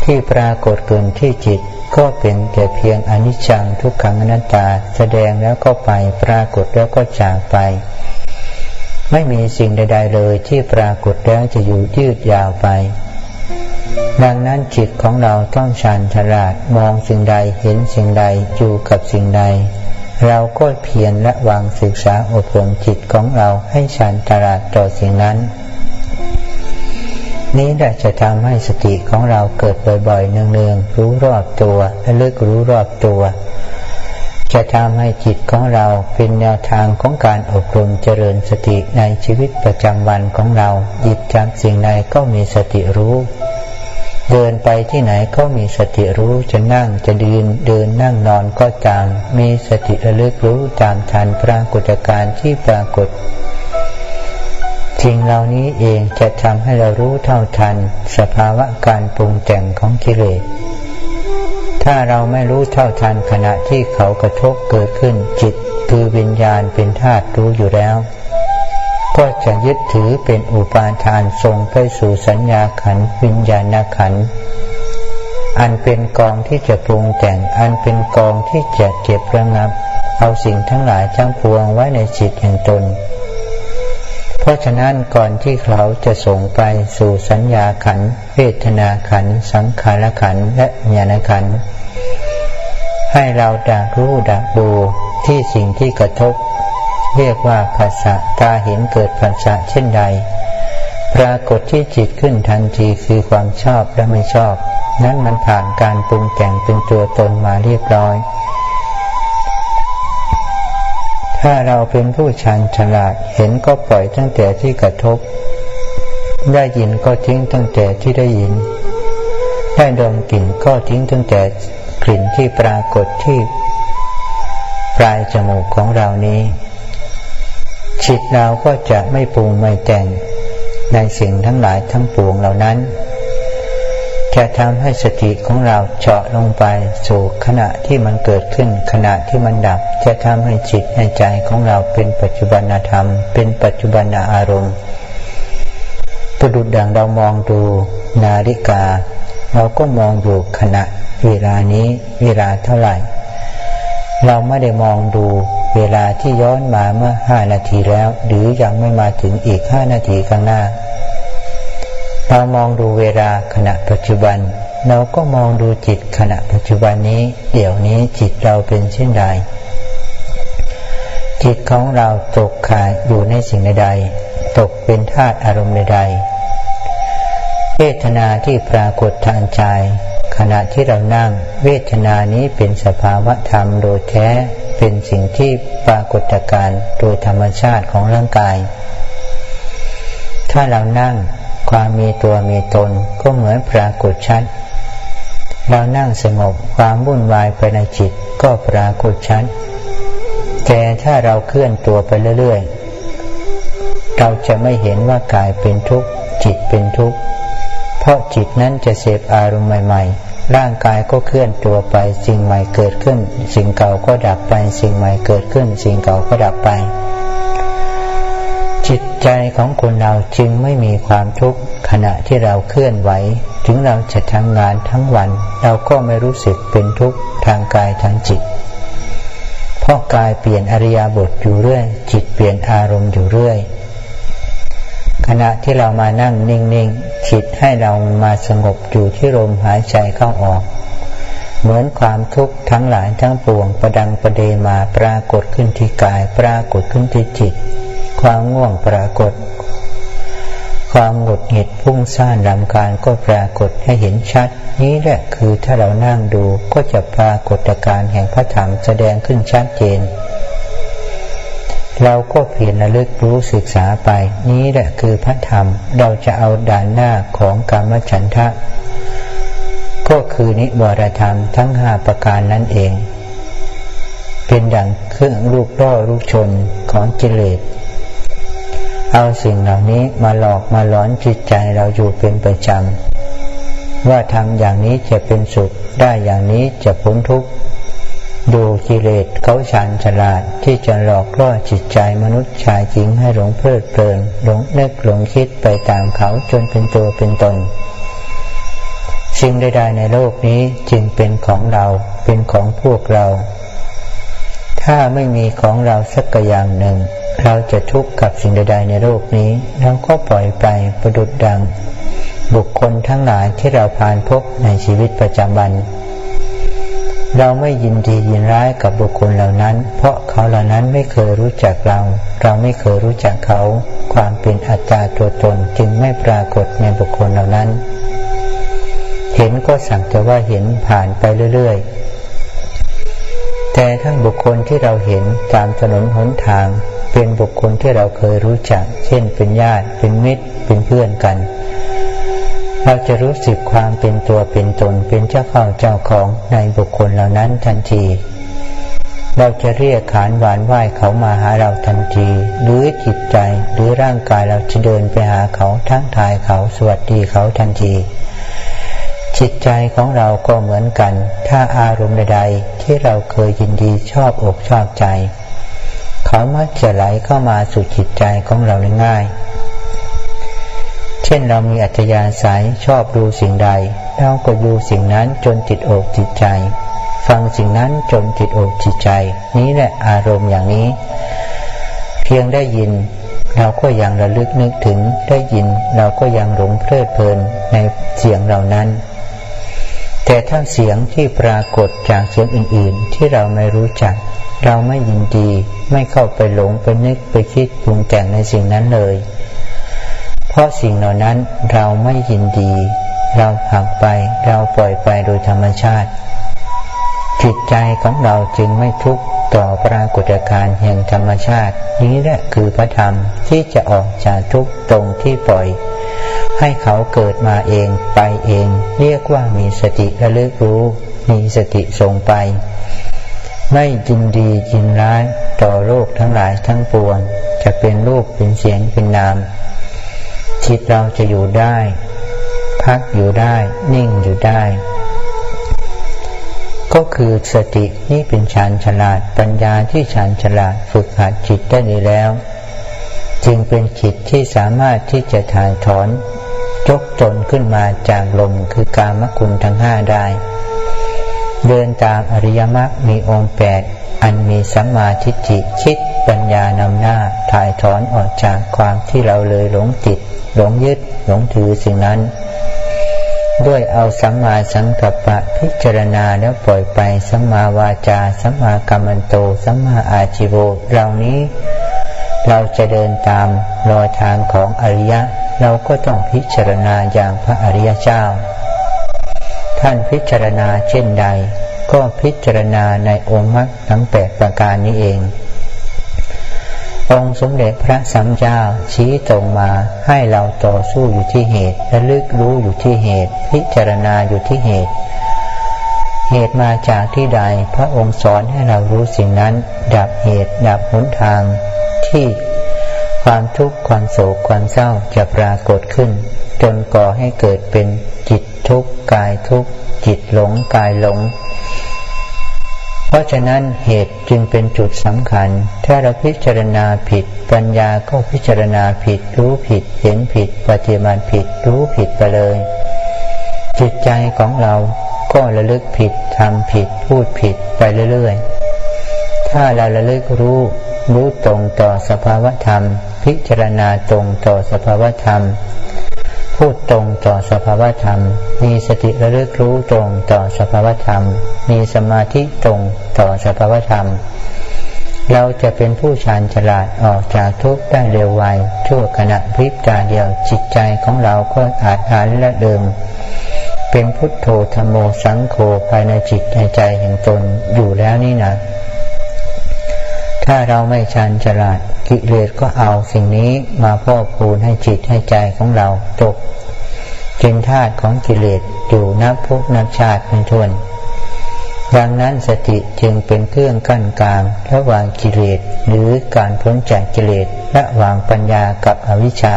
ที่ปรากฏเกินที่จิตก็เป็นแต่เพียงอนิจจังทุกขังอนัตตา แสดงแล้วก็ไปปรากฏแล้วก็จากไป ไม่มีสิ่งใด ๆ เลยที่ปรากฏแล้วจะอยู่ยืดยาวไป ดังนั้นจิตของเราต้องชาญฉลาดมองสิ่งใดเห็นสิ่งใดอยู่กับสิ่งใด เราก็เพียรละวังศึกษาอบรมจิตของเราให้ชาญฉลาดต่อสิ่งนั้น นี้แหละจะทำให้สติของเราเกิดบ่อยๆเนืองๆรู้รอบตัวและลึกรู้รอบตัว จะทำให้จิตของเราเป็นแนวทางของการอบรมเจริญสติในชีวิตประจำวันของเรา หยิบจับสิ่งใดก็มีสติรู้ เดินไปที่ไหนก็มีสติรู้จะนั่งจะเดินเดินนั่งนอนก็ตาม มีสติระลึกรู้ตามทันปรากฏการณ์ที่ปรากฏสิ่งเหล่านี้เองจะทำให้เรารู้เท่าทัน สภาวะการปรุงแต่งของกิเลส ถ้าเราไม่รู้เท่าทันขณะที่เขากระทบเกิดขึ้นจิตคือวิญญาณเป็นธาตุรู้อยู่แล้ว ก็จะยึดถือเป็นอุปาทานทรงไปสู่สัญญาขันวิญญาณขันอันเป็นกองที่จะปรุงแต่งอันเป็นกองที่จะเก็บระงับ เอาสิ่งทั้งหลายทั้งปวงไว้ในจิตแห่งตน เพราะฉะนั้นก่อนที่เขาจะส่งไปสู่สัญญาขันเวทนาขันสังขารขันและญาณขันให้เราดักรู้ดักดูที่สิ่งที่กระทบ เรียกว่าภาษาตาเห็นเกิดภาษาเช่นใด ปรากฏที่จิตขึ้นทันทีคือความชอบและไม่ชอบ นั้นมันผ่านการปรุงแต่งเป็นตัวตนมาเรียบร้อย ถ้าเราเป็นผู้ชันฉลาดเห็นก็ปล่อยตั้งแต่ที่กระทบ ได้ยินก็ทิ้งตั้งแต่ที่ได้ยิน ได้ดมกลิ่นก็ทิ้งตั้งแต่กลิ่นที่ปรากฏที่ปลายจมูกของเรานี้จิตเราก็จะไม่ปรุงไม่แต่งในสิ่งทั้งหลายทั้งปวงเหล่านั้น จะทำให้สติของเราเจาะลงไปสู่ขณะที่มันเกิดขึ้น ขณะที่มันดับ จะทำให้จิตในใจของเราเป็นปัจจุบันธรรม เป็นปัจจุบันอารมณ์ประดุดดังเรามองดูนาฬิกา เราก็มองอยู่ขณะเวลานี้เวลาเท่าไหร่ เราไม่ได้มองดูเวลาที่ย้อนมาเมื่อห้านาทีแล้ว หรือยังไม่มาถึงอีกห้านาทีข้างหน้า เรามองดูเวลาขณะปัจจุบัน เราก็มองดูจิตขณะปัจจุบันนี้ เดี๋ยวนี้จิตเราเป็นเช่นใด จิตของเราตกขาดอยู่ในสิ่งใด ตกเป็นธาตุอารมณ์ใดเวทนาที่ปรากฏทางใจขณะที่เรานั่ง เวทนานี้เป็นสภาวะธรรมโดยแท้ เป็นสิ่งที่ปรากฏการโดยธรรมชาติของร่างกาย ถ้าเรานั่ง ความมีตัวมีตนก็เหมือนปรากฏชัดเรานั่งสงบความวุ่นวายไปในจิตก็ปรากฏชัดแต่ถ้าเราเคลื่อนตัวไปเรื่อยๆ เราจะไม่เห็นว่ากายเป็นทุกข์ จิตเป็นทุกข์ เพราะจิตนั้นจะเสพอารมณ์ใหม่ๆ ร่างกายก็เคลื่อนตัวไปสิ่งใหม่เกิดขึ้น สิ่งเก่าก็ดับไป สิ่งใหม่เกิดขึ้น สิ่งเก่าก็ดับไป ใจของคนเราจึงไม่มีความทุกข์ขณะที่เราเคลื่อนไหว ถึงเราจะทำงานทั้งวัน เราก็ไม่รู้สึกเป็นทุกข์ทางกายทางจิต เพราะกายเปลี่ยนอริยบทอยู่เรื่อย จิตเปลี่ยนอารมณ์อยู่เรื่อย ขณะที่เรามานั่งนิ่งๆจิตให้เรามาสงบอยู่ที่ลมหายใจเข้าออก เหมือนความทุกข์ทั้งหลายทั้งปวงประดังประเดมาปรากฏขึ้นที่กายปรากฏขึ้นที่จิต ความง่วงปรากฏ ความหงุดหงิดพุ่งซ่านรำคาญก็ปรากฏให้เห็นชัด นี้แหละคือถ้าเรานั่งดูก็จะปรากฏการแห่งพระธรรมแสดงขึ้นชัดเจน เราก็เพียรระลึกรู้ศึกษาไป นี้แหละคือพระธรรมเราจะเอาด่านหน้าของกรรมฉันทะ ก็คือนิวรธรรมทั้งห้าประการนั่นเองเป็นดังเครื่องลูกล่อลูกชนของกิเลส เอาสิ่งเหล่านี้มาหลอกมาหลอนจิตใจเราอยู่เป็นประจำว่าทำอย่างนี้จะเป็นสุข ได้อย่างนี้จะพ้นทุกข์ดูกิเลสเขาชานฉลาดที่จะหลอกล่อจิตใจมนุษย์ชายหญิงให้หลงเพลิดเพลินหลงนึกหลงคิดไปตามเขาจนเป็นตัวเป็นตน สิ่งใดๆในโลกนี้จึงเป็นของเราเป็นของพวกเรา ถ้าไม่มีของเราสักอย่างหนึ่ง เราจะทุกข์กับสิ่งใดๆในโลกนี้เราก็ปล่อยไปประดุดดัง บุคคลทั้งหลายที่เราผ่านพบในชีวิตประจำวัน เราไม่ยินดียินร้ายกับบุคคลเหล่านั้น เพราะเขาเหล่านั้นไม่เคยรู้จักเรา เราไม่เคยรู้จักเขา ความเป็นอัตตาตัวตนจึงไม่ปรากฏในบุคคลเหล่านั้น เห็นก็สักแต่ว่าเห็นผ่านไปเรื่อยๆ แต่ถ้าบุคคลที่เราเห็นตามถนนหนทาง เป็นบุคคลที่เราเคยรู้จัก เช่นเป็นญาติ เป็นมิตร เป็นเพื่อนกัน เราจะรู้สึกความเป็นตัวเป็นตน เป็นเจ้าข้าเจ้าของในบุคคลเหล่านั้นทันที เราจะเรียกขานหวานไหว้เขามาหาเราทันที หรือจิตใจหรือร่างกายเราจะเดินไปหาเขาทั้งทายเขาสวัสดีเขาทันที จิตใจของเราก็เหมือนกัน ถ้าอารมณ์ใดๆที่เราเคยยินดีชอบอกชอบใจ เขามักจะไหลเข้ามาสู่จิตใจของเราง่าย เช่นเรามีอัจยาสายชอบดูสิ่งใด เราก็ดูสิ่งนั้นจนติดอกติดใจ ฟังสิ่งนั้นจนติดอกติดใจ นี้แหละอารมณ์อย่างนี้ เพียงได้ยินเราก็ยังระลึกนึกถึงได้ยินเราก็ยังหลงเพลิดเพลินในเสียงเหล่านั้น แต่ถ้าเสียงที่ปรากฏจากเสียงอื่น ๆ ที่เราไม่รู้จัก เราไม่ยินดีไม่เข้าไปหลงไปนึกไปคิดปรุงแต่งในสิ่งนั้นเลย เพราะสิ่งเหล่านั้นเราไม่ยินดี เราหักไปเราปล่อยไปโดยธรรมชาติ จิตใจของเราจึงไม่ทุกข์ต่อปรากฏการณ์แห่งธรรมชาติ นี้แหละคือพระธรรมที่จะออกจากทุกข์ตรงที่ปล่อย ให้เขาเกิดมาเองไปเอง เรียกว่ามีสติระลึกรู้ มีสติทรงไป ไม่ยินดียินร้ายต่อโลกทั้งหลายทั้งปวงจะเป็นรูปเป็นเสียงเป็นนาม จิตเราจะอยู่ได้ พักอยู่ได้ นิ่งอยู่ได้ ก็คือสตินี่เป็นฌานฉลาดปัญญาที่ฌานฉลาดฝึกหัดจิตได้ดีแล้ว จึงเป็นจิตที่สามารถที่จะถ่ายถอน ยกตนขึ้นมาจากลมคือกามคุณทั้งห้าได้ เดินตามอริยมรรคมีองค์แปดอันมีสัมมาทิฏฐิคิดปัญญานำหน้าถ่ายถอนออกจากความที่เราเลยหลงติด หลงยึด หลงถือสิ่งนั้น ด้วยเอาสัมมาสังกัปปะพิจารณาแล้วปล่อยไปสัมมาวาจาสัมมากรรมโตสัมมาอาชิโวเหล่านี้ เราจะเดินตามรอยทางของอริยะ เราก็ต้องพิจารณาอย่างพระอริยเจ้า ท่านพิจารณาเช่นใด ก็พิจารณาในองค์มรรคทั้งแปดประการนี้เอง องค์สมเด็จพระสัมเจ้าชี้ตรงมาให้เราต่อสู้อยู่ที่เหตุและลึกรู้อยู่ที่เหตุ พิจารณาอยู่ที่เหตุเหตุมาจากที่ใดพระองค์สอนให้เรารู้สิ่งนั้น ดับเหตุดับหนทาง ที่ ความทุกข์ความโศกความเศร้าจะปรากฏขึ้น จนก่อให้เกิดเป็นจิตทุกข์กายทุกข์จิตหลงกายหลง เพราะฉะนั้นเหตุจึงเป็นจุดสำคัญ ถ้าเราพิจารณาผิด ปัญญาก็พิจารณาผิด รู้ผิด เห็นผิด ปฏิบัติผิด รู้ผิดไปเลย จิตใจของเราก็ระลึกผิดทำผิดพูดผิดไปเรื่อยๆ ถ้าเราระลึกรู้ รู้ตรงต่อสภาวธรรม พิจารณาตรงต่อสภาวธรรม พูดตรงต่อสภาวธรรม มีสติระลึกรู้ตรงต่อสภาวธรรม มีสมาธิตรงต่อสภาวธรรม เราจะเป็นผู้ชาญฉลาดออกจากทุกข์ได้เร็วไวชั่วขณะพริบตาเดียวจิตใจของเราก็อาจหานและเดิมเป็นพุทโธธรรมโมสังโฆภายในจิตในใจแห่งตนอยู่แล้วนี่นะ ถ้าเราไม่ชันฉลาดกิเลสก็เอาสิ่งนี้มาพ่อคูณให้จิตให้ใจของเราตกเป็นธาตุของกิเลสอยู่นับพบนับชาติเป็นทวนดังนั้นสติจึงเป็นเครื่องกั้นกลางระหว่างกิเลสหรือการพ้นจากกิเลสระหว่างปัญญากับอวิชชา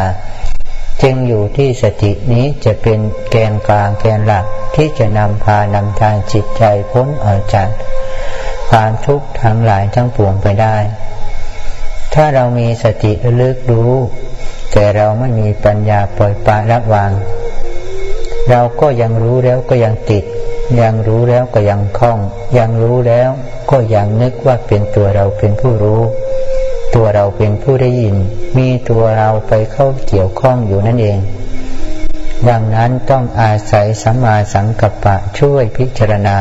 จึงอยู่ที่สตินี้จะเป็นแกนกลางแกนหลักที่จะนำพานำทางจิตใจพ้นออกจาก ความทุกข์ทั้งหลายทั้งปวงไปได้ ถ้าเรามีสติระลึกรู้ แต่เราไม่มีปัญญาปล่อยปละระวาง เราก็ยังรู้แล้วก็ยังติด ยังรู้แล้วก็ยังคล้อง ยังรู้แล้วก็ยังนึกว่าเป็นตัวเราเป็นผู้รู้ ตัวเราเป็นผู้ได้ยิน มีตัวเราไปเข้าเกี่ยวข้องอยู่นั่นเองดังนั้นต้องอาศัยสัมมาสังกัปปะช่วยพิจารณา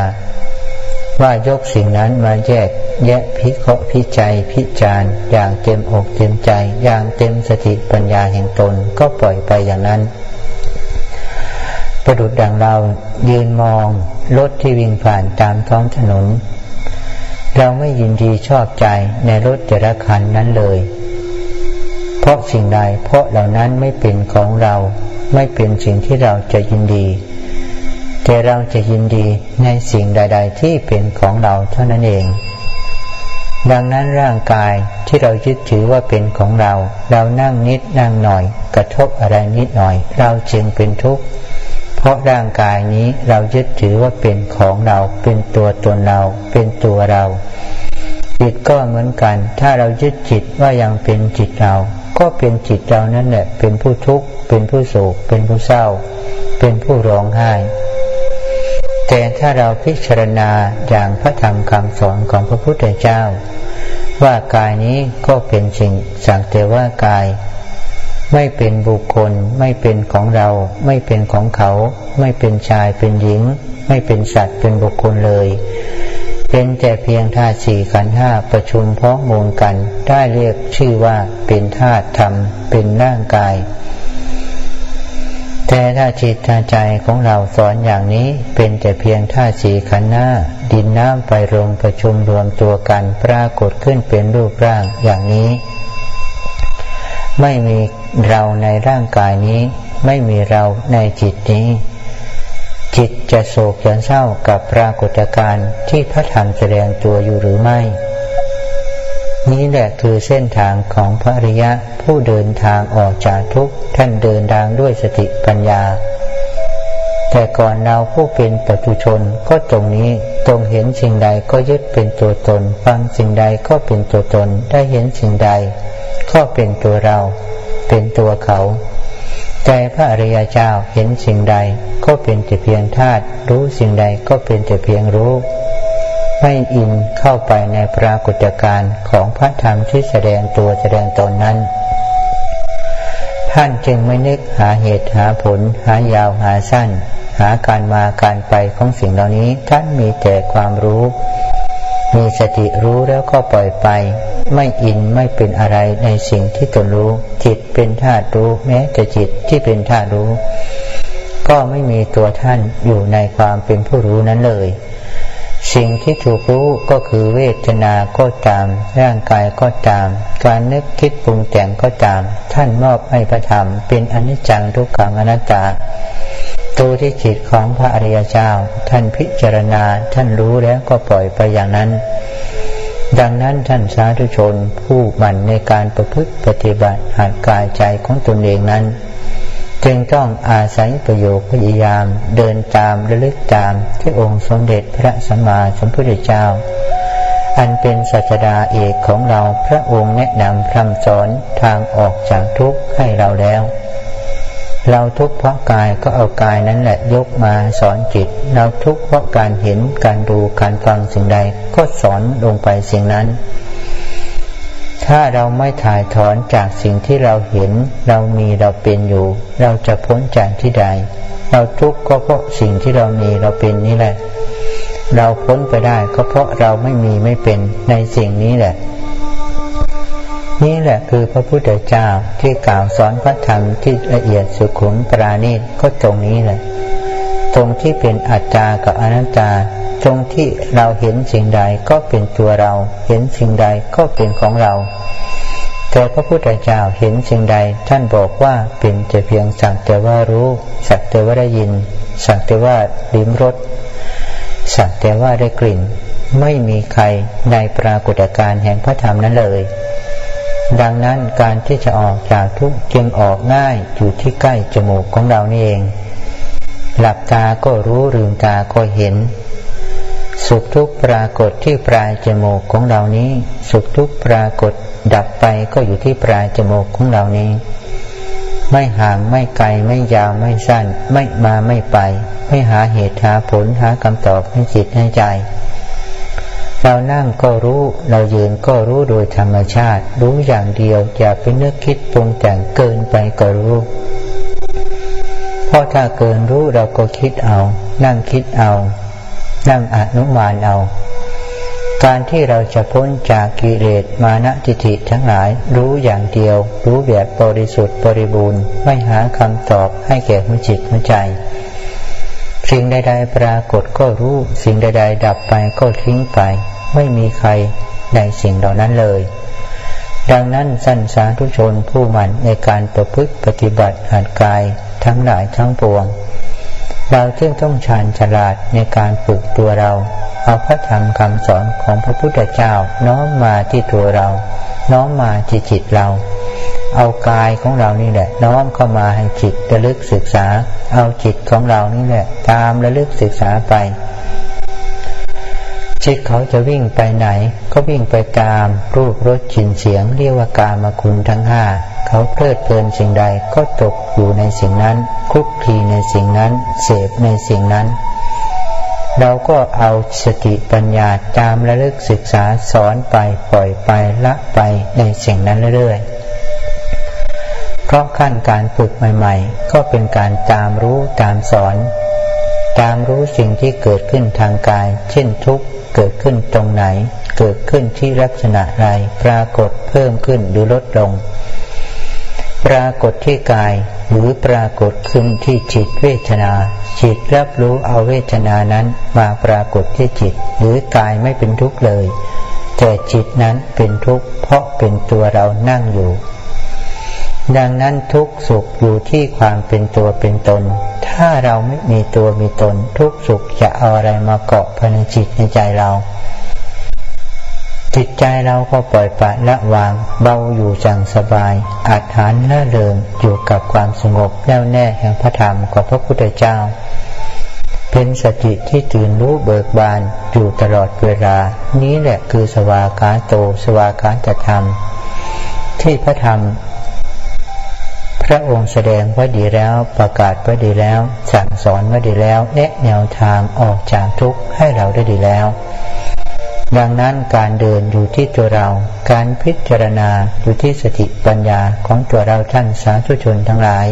ว่ายกสิ่งนั้นมาแยกแยะพิเคราะห์พิจัยพิจารอย่างเต็มอกเต็มใจ อย่างเต็มสติปัญญาแห่งตนก็ปล่อยไปอย่างนั้น ประดุดดังเรายืนมองรถที่วิ่งผ่านตามท้องถนน เราไม่ยินดีชอบใจในรถแต่ละคันนั้นเลย เพราะสิ่งใดเพราะเหล่านั้นไม่เป็นของเรา ไม่เป็นสิ่งที่เราจะยินดี แต่เราจะยินดีในสิ่งใด ๆ ที่เป็นของเราเท่านั้นเอง ดังนั้นร่างกายที่เรายึดถือว่าเป็นของเรา เรานั่งนิดนั่งหน่อย กระทบอะไรนิดหน่อย เราจึงเป็นทุกข์เพราะร่างกายนี้เรายึดถือว่าเป็นของเรา เป็นตัวตนเรา เป็นตัวเราจิตก็เหมือนกัน ถ้าเรายึดจิตว่ายังเป็นจิตเรา ก็เป็นจิตเรานั่นแหละ เป็นผู้ทุกข์ เป็นผู้โศก เป็นผู้เศร้า เป็นผู้ร้องไห้ แต่ถ้าเราพิจารณาอย่างพระธรรมคำสอนของพระพุทธเจ้า ว่ากายนี้ก็เป็นสิ่งสักแต่ว่ากาย ไม่เป็นบุคคล ไม่เป็นของเรา ไม่เป็นของเขา ไม่เป็นชายเป็นหญิง ไม่เป็นสัตว์เป็นบุคคลเลย เป็นแต่เพียงธาตุสี่ขันห้าประชุมพร้อมมูลกัน ได้เรียกชื่อว่าเป็นธาตุธรรม เป็นร่างกาย แต่ถ้าจิตใจของเราสอนอย่างนี้เป็นแต่เพียงท่าสีขันหน้า ดินน้ำไฟลมประชุมรวมตัวกันปรากฏขึ้นเป็นรูปร่างอย่างนี้ ไม่มีเราในร่างกายนี้ ไม่มีเราในจิตนี้ จิตจะโศกจะเศร้ากับปรากฏการณ์ที่พระธรรมแสดงตัวอยู่หรือไม่ นี้แหละคือเส้นทางของพระริยะผู้เดินทางออกจากทุกข์ท่านเดินทางด้วยสติปัญญา แต่ก่อนเราผู้เป็นปัจจุชนก็ตรงนี้ตรงเห็นสิ่งใดก็ยึดเป็นตัวตน ฟังสิ่งใดก็เป็นตัวตนได้เห็นสิ่งใด ก็เป็นตัวเรา เป็นตัวเขาแต่พระอริยเจ้าเห็นสิ่งใดก็เป็นแต่เพียงธาตุรู้สิ่งใดก็เป็นแต่เพียงรู้ ไม่อินเข้าไปในปรากฏการณ์ของพระธรรมที่แสดงตัวแสดงตนนั้น ท่านจึงไม่นึกหาเหตุหาผล หายาวหาสั้น หาการมาการไปของสิ่งเหล่านี้ท่านมีแต่ความรู้ มีสติรู้แล้วก็ปล่อยไป ไม่อินไม่เป็นอะไรในสิ่งที่ตนรู้ จิตเป็นธาตุรู้แม้แต่จิตที่เป็นธาตุรู้ ก็ไม่มีตัวท่านอยู่ในความเป็นผู้รู้นั้นเลย สิ่งที่ถูกรู้ก็คือเวทนาก็ตาม ร่างกายก็ตาม การนึกคิดปรุงแต่งก็ตาม ท่านมอบให้พระธรรม เป็นอนิจจังทุกขังอนัตตาตัวที่จิตของพระอริยเจ้า ท่านพิจารณาท่านรู้แล้วก็ปล่อยไปอย่างนั้น ดังนั้นท่านสาธุชนผู้หมั่นในการประพฤติปฏิบัติหัดกายใจของตนเองนั้น จึงต้องอาศัยประโยคพยายามเดินตามระลึกตามที่องค์สมเด็จพระสัมมาสัมพุทธเจ้า อันเป็นศาสดาเอกของเราพระองค์แนะนำคำสอนทางออกจากทุกข์ให้เราแล้ว เราทุกข์เพราะกายก็เอากายนั้นแหละยกมาสอนจิต เราทุกข์เพราะการเห็นการดูการฟังสิ่งใดก็สอนลงไปสิ่งนั้น ถ้าเราไม่ถ่ายถอนจากสิ่งที่เราเห็น เรามีเราเป็นอยู่ เราจะพ้นจากที่ใด เราทุกข์ก็เพราะสิ่งที่เรามีเราเป็นนี่แหละ เราพ้นไปได้ก็เพราะเราไม่มีไม่เป็นในสิ่งนี้แหละ นี่แหละคือพระพุทธเจ้าที่กล่าวสอนพระธรรมที่ละเอียดสุขุมปราณีตก็ตรงนี้แหละ ตรงที่เป็นอัตตากับอนัตตาตรงที่เราเห็นสิ่งใดก็เป็นตัวเรา เห็นสิ่งใดก็เป็นของเรา แต่พระพุทธเจ้าเห็นสิ่งใด ท่านบอกว่าเป็นแต่เพียงสักแต่ว่ารู้ สักแต่ว่าได้ยิน สักแต่ว่าลิ้มรสสักแต่ว่าได้กลิ่น ไม่มีใครในปรากฏการแห่งพระธรรมนั้นเลย ดังนั้นการที่จะออกจากทุกข์จึงออกง่ายอยู่ที่ใกล้จมูกของเรานี่เอง หลับตาก็รู้ลืมตาก็เห็น สุขทุกข์ปรากฏที่ปลายจมูกของเรานี้ สุขทุกข์ปรากฏดับไปก็อยู่ที่ปลายจมูกของเรานี้ ไม่ห่างไม่ไกลไม่ยาวไม่สั้น ไม่มาไม่ไป ไม่หาเหตุหาผลหาคำตอบให้จิตให้ใจ เรานั่งก็รู้เรายืนก็รู้โดยธรรมชาติ รู้อย่างเดียวอย่าไปนึกคิดปรุงแต่งเกินไปก็รู้ ราะถ้าเกินรู้เราก็คิดเอา นั่งคิดเอา นั่งอนุมานเอา การที่เราจะพ้นจากกิเลสมานะทิฏฐิทั้งหลายรู้อย่างเดียว รู้แบบบริสุทธิ์บริบูรณ์ ไม่หาคำตอบให้แก่หัวจิตหัวใจ สิ่งใดๆปรากฏก็รู้ สิ่งใดๆดับไปก็ทิ้งไป ไม่มีใครในสิ่งเหล่านั้นเลย ดังนั้นสั้นสาธุชนผู้หมั่นในการประพฤติปฏิบัติหัดกาย ทั้งหลายทั้งปวง เราจึงต้องชาญฉลาดในการฝึกตัวเรา เอาพระธรรมคำสอนของพระพุทธเจ้าน้อมมาที่ตัวเรา น้อมมาที่จิตเรา เอากายของเรานี่แหละ น้อมเข้ามาให้จิตระลึกศึกษา เอาจิตของเรานี่แหละ ตามระลึกศึกษาไป จิตเขาจะวิ่งไปไหน ก็วิ่งไปตามรูปรสกลิ่นเสียง เรียกว่ากามคุณทั้งห้าเขาเพลิดเพลินสิ่งใดก็ตกอยู่ในสิ่งนั้นคุกคีในสิ่งนั้น เสพในสิ่งนั้น เราก็เอาสติปัญญาตามระลึกศึกษาสอนไปปล่อยไปละไปในสิ่งนั้นเรื่อยๆเพราะขั้นการฝึกใหม่ ๆ ก็เป็นการตามรู้ตามสอนตามรู้สิ่งที่เกิดขึ้นทางกาย เช่นทุก เกิดขึ้นตรงไหน เกิดขึ้นที่ลักษณะใดปรากฏเพิ่มขึ้นหรือลดลง ปรากฏที่กายหรือปรากฏขึ้นที่จิตเวทนา จิตรับรู้เอาเวทนานั้นมาปรากฏที่จิต หรือกายไม่เป็นทุกข์เลย แต่จิตนั้นเป็นทุกข์เพราะเป็นตัวเรานั่งอยู่ ดังนั้นทุกสุขอยู่ที่ความเป็นตัวเป็นตน ถ้าเราไม่มีตัวมีตน ทุกสุขจะเอาอะไรมาเกาะภายในจิตในใจเรา จิตใจเราก็ปล่อยปละละวาง เบาอยู่จังสบาย อาจฐานละเริงอยู่กับความสงบแน่วแน่แห่งพระธรรมของพระพุทธเจ้า เป็นสติที่ตื่นรู้เบิกบานอยู่ตลอดเวลา นี้แหละคือสวากาโตสวากาตธรรม ที่พระธรรม พระองค์แสดงไว้ดีแล้วประกาศไว้ดีแล้ว สั่งสอนไว้ดีแล้ว แนะแนวทางออกจากทุกข์ให้เราได้ดีแล้ว ดังนั้นการเดินอยู่ที่ตัวเรา การพิจารณาอยู่ที่สติปัญญาของตัวเราท่านสาธุชนทั้งหลาย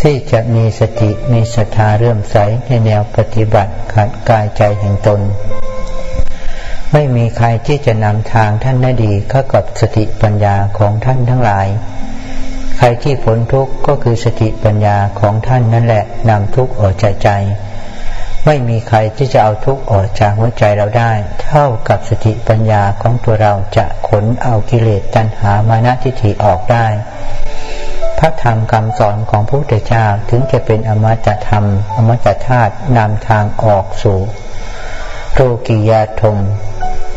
ที่จะมีสติมีศรัทธาเรื่มใสในแนวปฏิบัติขัดกายใจแห่งตนไม่มีใครที่จะนำทางท่านได้ดีเข้ากับสติปัญญาของท่านทั้งหลาย ใครที่พ้นทุกข์ก็คือสติปัญญาของท่านนั่นแหละนำทุกข์ออกจากใจ ไม่มีใครที่จะเอาทุกข์ออกจากหัวใจเราได้ เท่ากับสติปัญญาของตัวเราจะขนเอากิเลสตัณหามานะทิฏฐิออกได้ พระธรรมคำสอนของพระพุทธเจ้าถึงจะเป็นอมตะธรรม อมตะธาตุนำทางออกสู่โลกิยาธม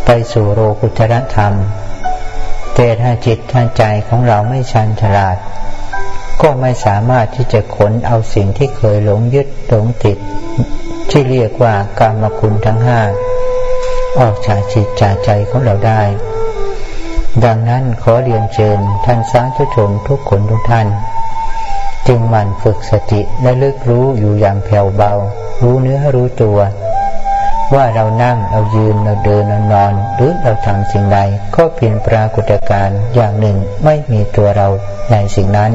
ไปสู่โลกุตรธรรม แต่ถ้าจิตถ้าใจของเราไม่ชันฉลาด ก็ไม่สามารถที่จะขนเอาสิ่งที่เคยหลงยึดหลงติด ที่เรียกว่ากามคุณทั้งห้าออกจากจิตจากใจของเราได้ ดังนั้นขอเรียนเชิญท่านสาธุชนทุกคนทุกท่าน จึงหมั่นฝึกสติและลึกรู้อยู่อย่างแผ่วเบา รู้เนื้อรู้ตัว ว่าเรานั่งเรายืนเราเดินเรานอน หรือเราทำสิ่งใด ก็เพียงปรากฏการณ์อย่างหนึ่งไม่มีตัวเราในสิ่งนั้น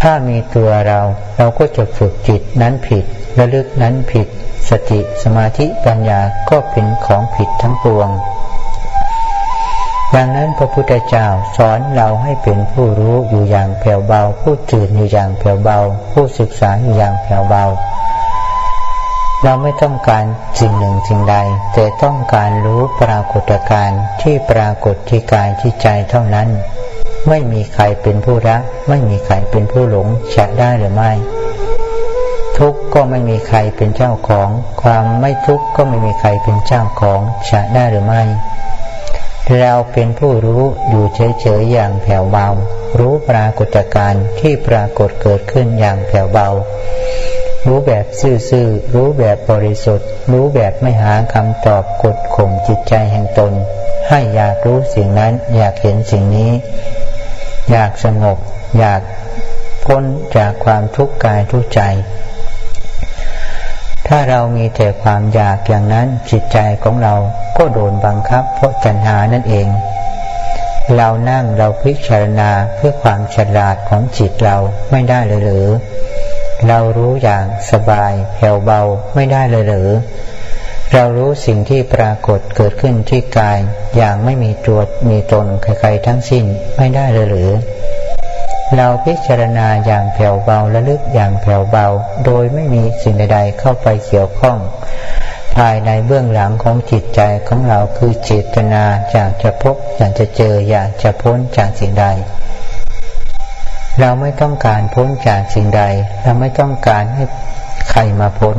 ถ้ามีตัวเราเราก็จะฝึกจิตนั้นผิดระลึกนั้นผิด สติสมาธิปัญญาก็เป็นของผิดทั้งปวงดังนั้นพระพุทธเจ้าสอนเราให้เป็นผู้รู้อยู่อย่างแผ่วเบา ผู้ตื่นอยู่อย่างแผ่วเบา ผู้ศึกษาอยู่อย่างแผ่วเบา เราไม่ต้องการสิ่งหนึ่งสิ่งใด แต่ต้องการรู้ปรากฏการณ์ที่ปรากฏที่กายที่ใจเท่านั้น ไม่มีใครเป็นผู้รัก ไม่มีใครเป็นผู้หลงจะได้หรือไม่ ทุกข์ก็ไม่มีใครเป็นเจ้าของ ความไม่ทุกข์ก็ไม่มีใครเป็นเจ้าของจะได้หรือไม่ เราเป็นผู้รู้อยู่เฉยๆอย่างแผ่วเบา รู้ปรากฏการณ์ที่ปรากฏเกิดขึ้นอย่างแผ่วเบา รู้แบบซื่อๆ รู้แบบบริสุทธิ์ รู้แบบไม่หาคำตอบกดข่มจิตใจแห่งตน ให้อยากรู้สิ่งนั้น อยากเห็นสิ่งนี้ อยากสงบ อยากพ้นจากความทุกข์กายทุกใจ ถ้าเรามีแต่ความอยากอย่างนั้นจิตใจของเราก็โดนบังคับเพราะตัณหานั่นเอง เรานั่งเราพิจารณาเพื่อความฉลาดของจิตเราไม่ได้เลยหรือ เรารู้อย่างสบายแผ่วเบาไม่ได้เลยหรือ เรารู้สิ่งที่ปรากฏเกิดขึ้นที่กายอย่างไม่มีตัวมีตนใครๆทั้งสิ้นไม่ได้เลยหรือ เราพิจารณาอย่างแผ่วเบาและลึกอย่างแผ่วเบา โดยไม่มีสิ่งใดๆเข้าไปเกี่ยวข้อง ภายในเบื้องหลังของจิตใจของเราคือเจตนาอยากจะพบอยากจะเจออยากจะพ้นจากสิ่งใด เราไม่ต้องการพ้นจากสิ่งใด เราไม่ต้องการให้ใครมาพ้น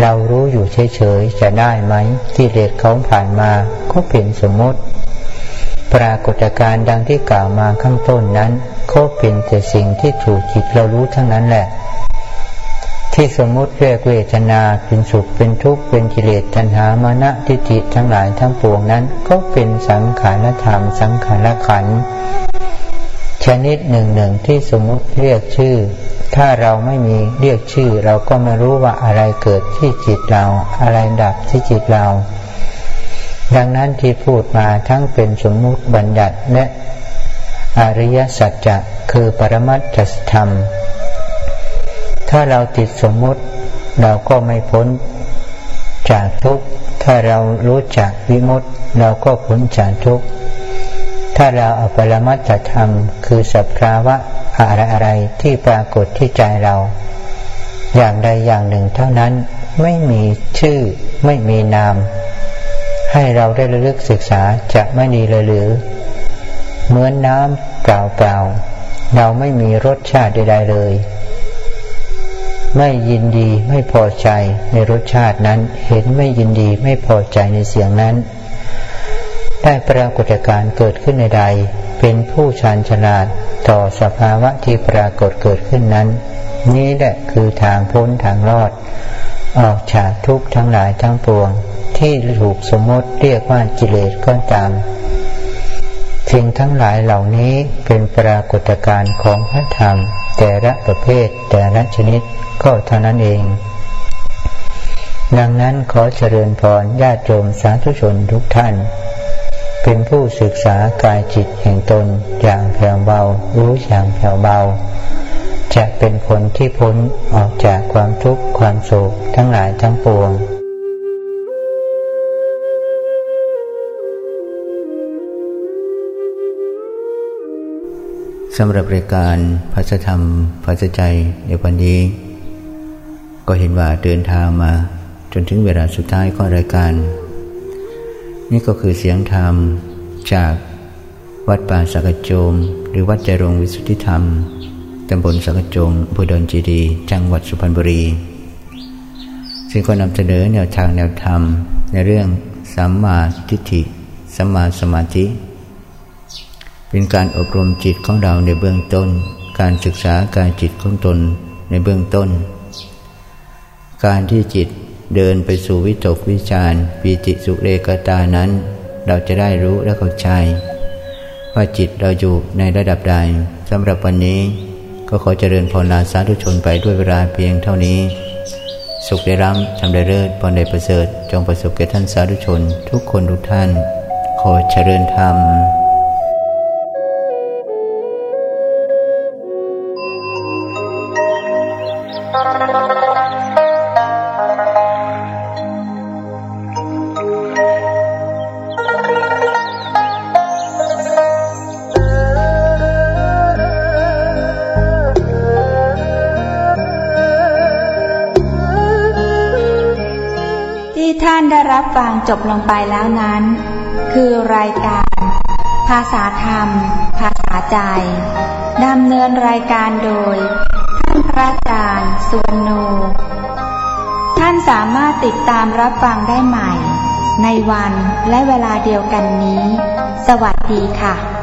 เรารู้อยู่เฉยๆจะได้ไหมที่เลสเขาผ่านมาก็เป็นสมมติ ปรากฏการณ์ดังที่กล่าวมาข้างต้นนั้นก็เป็นแต่สิ่งที่ถูกจิตเรารู้ทั้งนั้นแหละ ที่สมมติเรียกเวทนาเป็นสุขเป็นทุกข์เป็นกิเลสตัณหามานะทิฏฐิทั้งหลายทั้งปวงนั้น ก็เป็นสังขารธรรมสังขารขัน ชนิดหนึ่งหนึ่งที่สมมติเรียกชื่อ ถ้าเราไม่มีเรียกชื่อ เราก็ไม่รู้ว่าอะไรเกิดที่จิตเรา อะไรดับที่จิตเรา ดังนั้นที่พูดมาทั้งเป็นสมมุติบัญญัติและอริยสัจจะคือปรมัตถธรรม ถ้าเราติดสมมุติเราก็ไม่พ้นจากทุกข์ ถ้าเรารู้จักวิมุตติเราก็พ้นจากทุกข์ ถ้าเราเอาปรมัตถธรรม คือสัพพาวะอะไรอะไรที่ปรากฏที่ใจเรา อย่างใดอย่างหนึ่งเท่านั้นไม่มีชื่อไม่มีนาม ให้เราได้ระลึกศึกษาจะไม่ดีเลยหรือ เหมือนน้ำเปล่าๆเราไม่มีรสชาติใดๆเลย ไม่ยินดีไม่พอใจในรสชาตินั้น เห็นไม่ยินดีไม่พอใจในเสียงนั้น ได้ปรากฏการเกิดขึ้นในใด เป็นผู้ชาญฉลาดต่อสภาวะที่ปรากฏเกิดขึ้นนั้น นี้แหละคือทางพ้นทางรอด ออกจากทุกข์ทั้งหลายทั้งปวง ที่ถูกสมมติเรียกว่ากิเลสก็ตามสิ่งทั้งหลายเหล่านี้เป็นปรากฏการณ์ของพระธรรม แต่ละประเภทแต่ละชนิดก็เท่านั้นเอง ดังนั้นขอเจริญพรญาติโยมสาธุชนทุกท่าน เป็นผู้ศึกษากายจิตแห่งตนอย่างแผ่วเบา รู้อย่างแผ่วเบา จะเป็นคนที่พ้นออกจากความทุกข์ความโศกทั้งหลายทั้งปวงสำหรับรายการพระธรรมพระใจในวันนี้ ก็เห็นว่าเดินทางมาจนถึงเวลาสุดท้ายของรายการ นี่ก็คือเสียงธรรมจากวัดป่าสักโจม หรือวัดใจรงวิสุทธิธรรม ตำบลสักโจมบุดรจีดี จังหวัดสุพรรณบุรี ซึ่งก็นำเสนอแนวทางแนวธรรม ในเรื่องสัมมาทิฏฐิสัมมาสมาธิ เป็นการอบรมจิตของเราในเบื้องต้น การศึกษาการจิตของตนในเบื้องต้น การที่จิต เดินไปสู่วิตกวิจารปีติสุเรกตานั้น เราจะได้รู้และเข้าใจว่าจิตเราอยู่ในระดับใดสำหรับวันนี้ก็ขอเจริญพรลาสาธุชนไปด้วยเวลาเพียงเท่านี้ สุขได้ร่ำทำได้เลิศพรได้ประเสริฐ จงประสบแก่ท่านสาธุชน ทุกคนทุกท่าน ขอเจริญธรรม จบลงไปแล้วนั้น คือรายการ ภาษาธรรม ภาษาใจดำเนินรายการโดย ท่านพระอาจารย์สุวรรณโนท่านสามารถติดตามรับฟังได้ใหม่ ในวันและเวลาเดียวกันนี้ สวัสดีค่ะ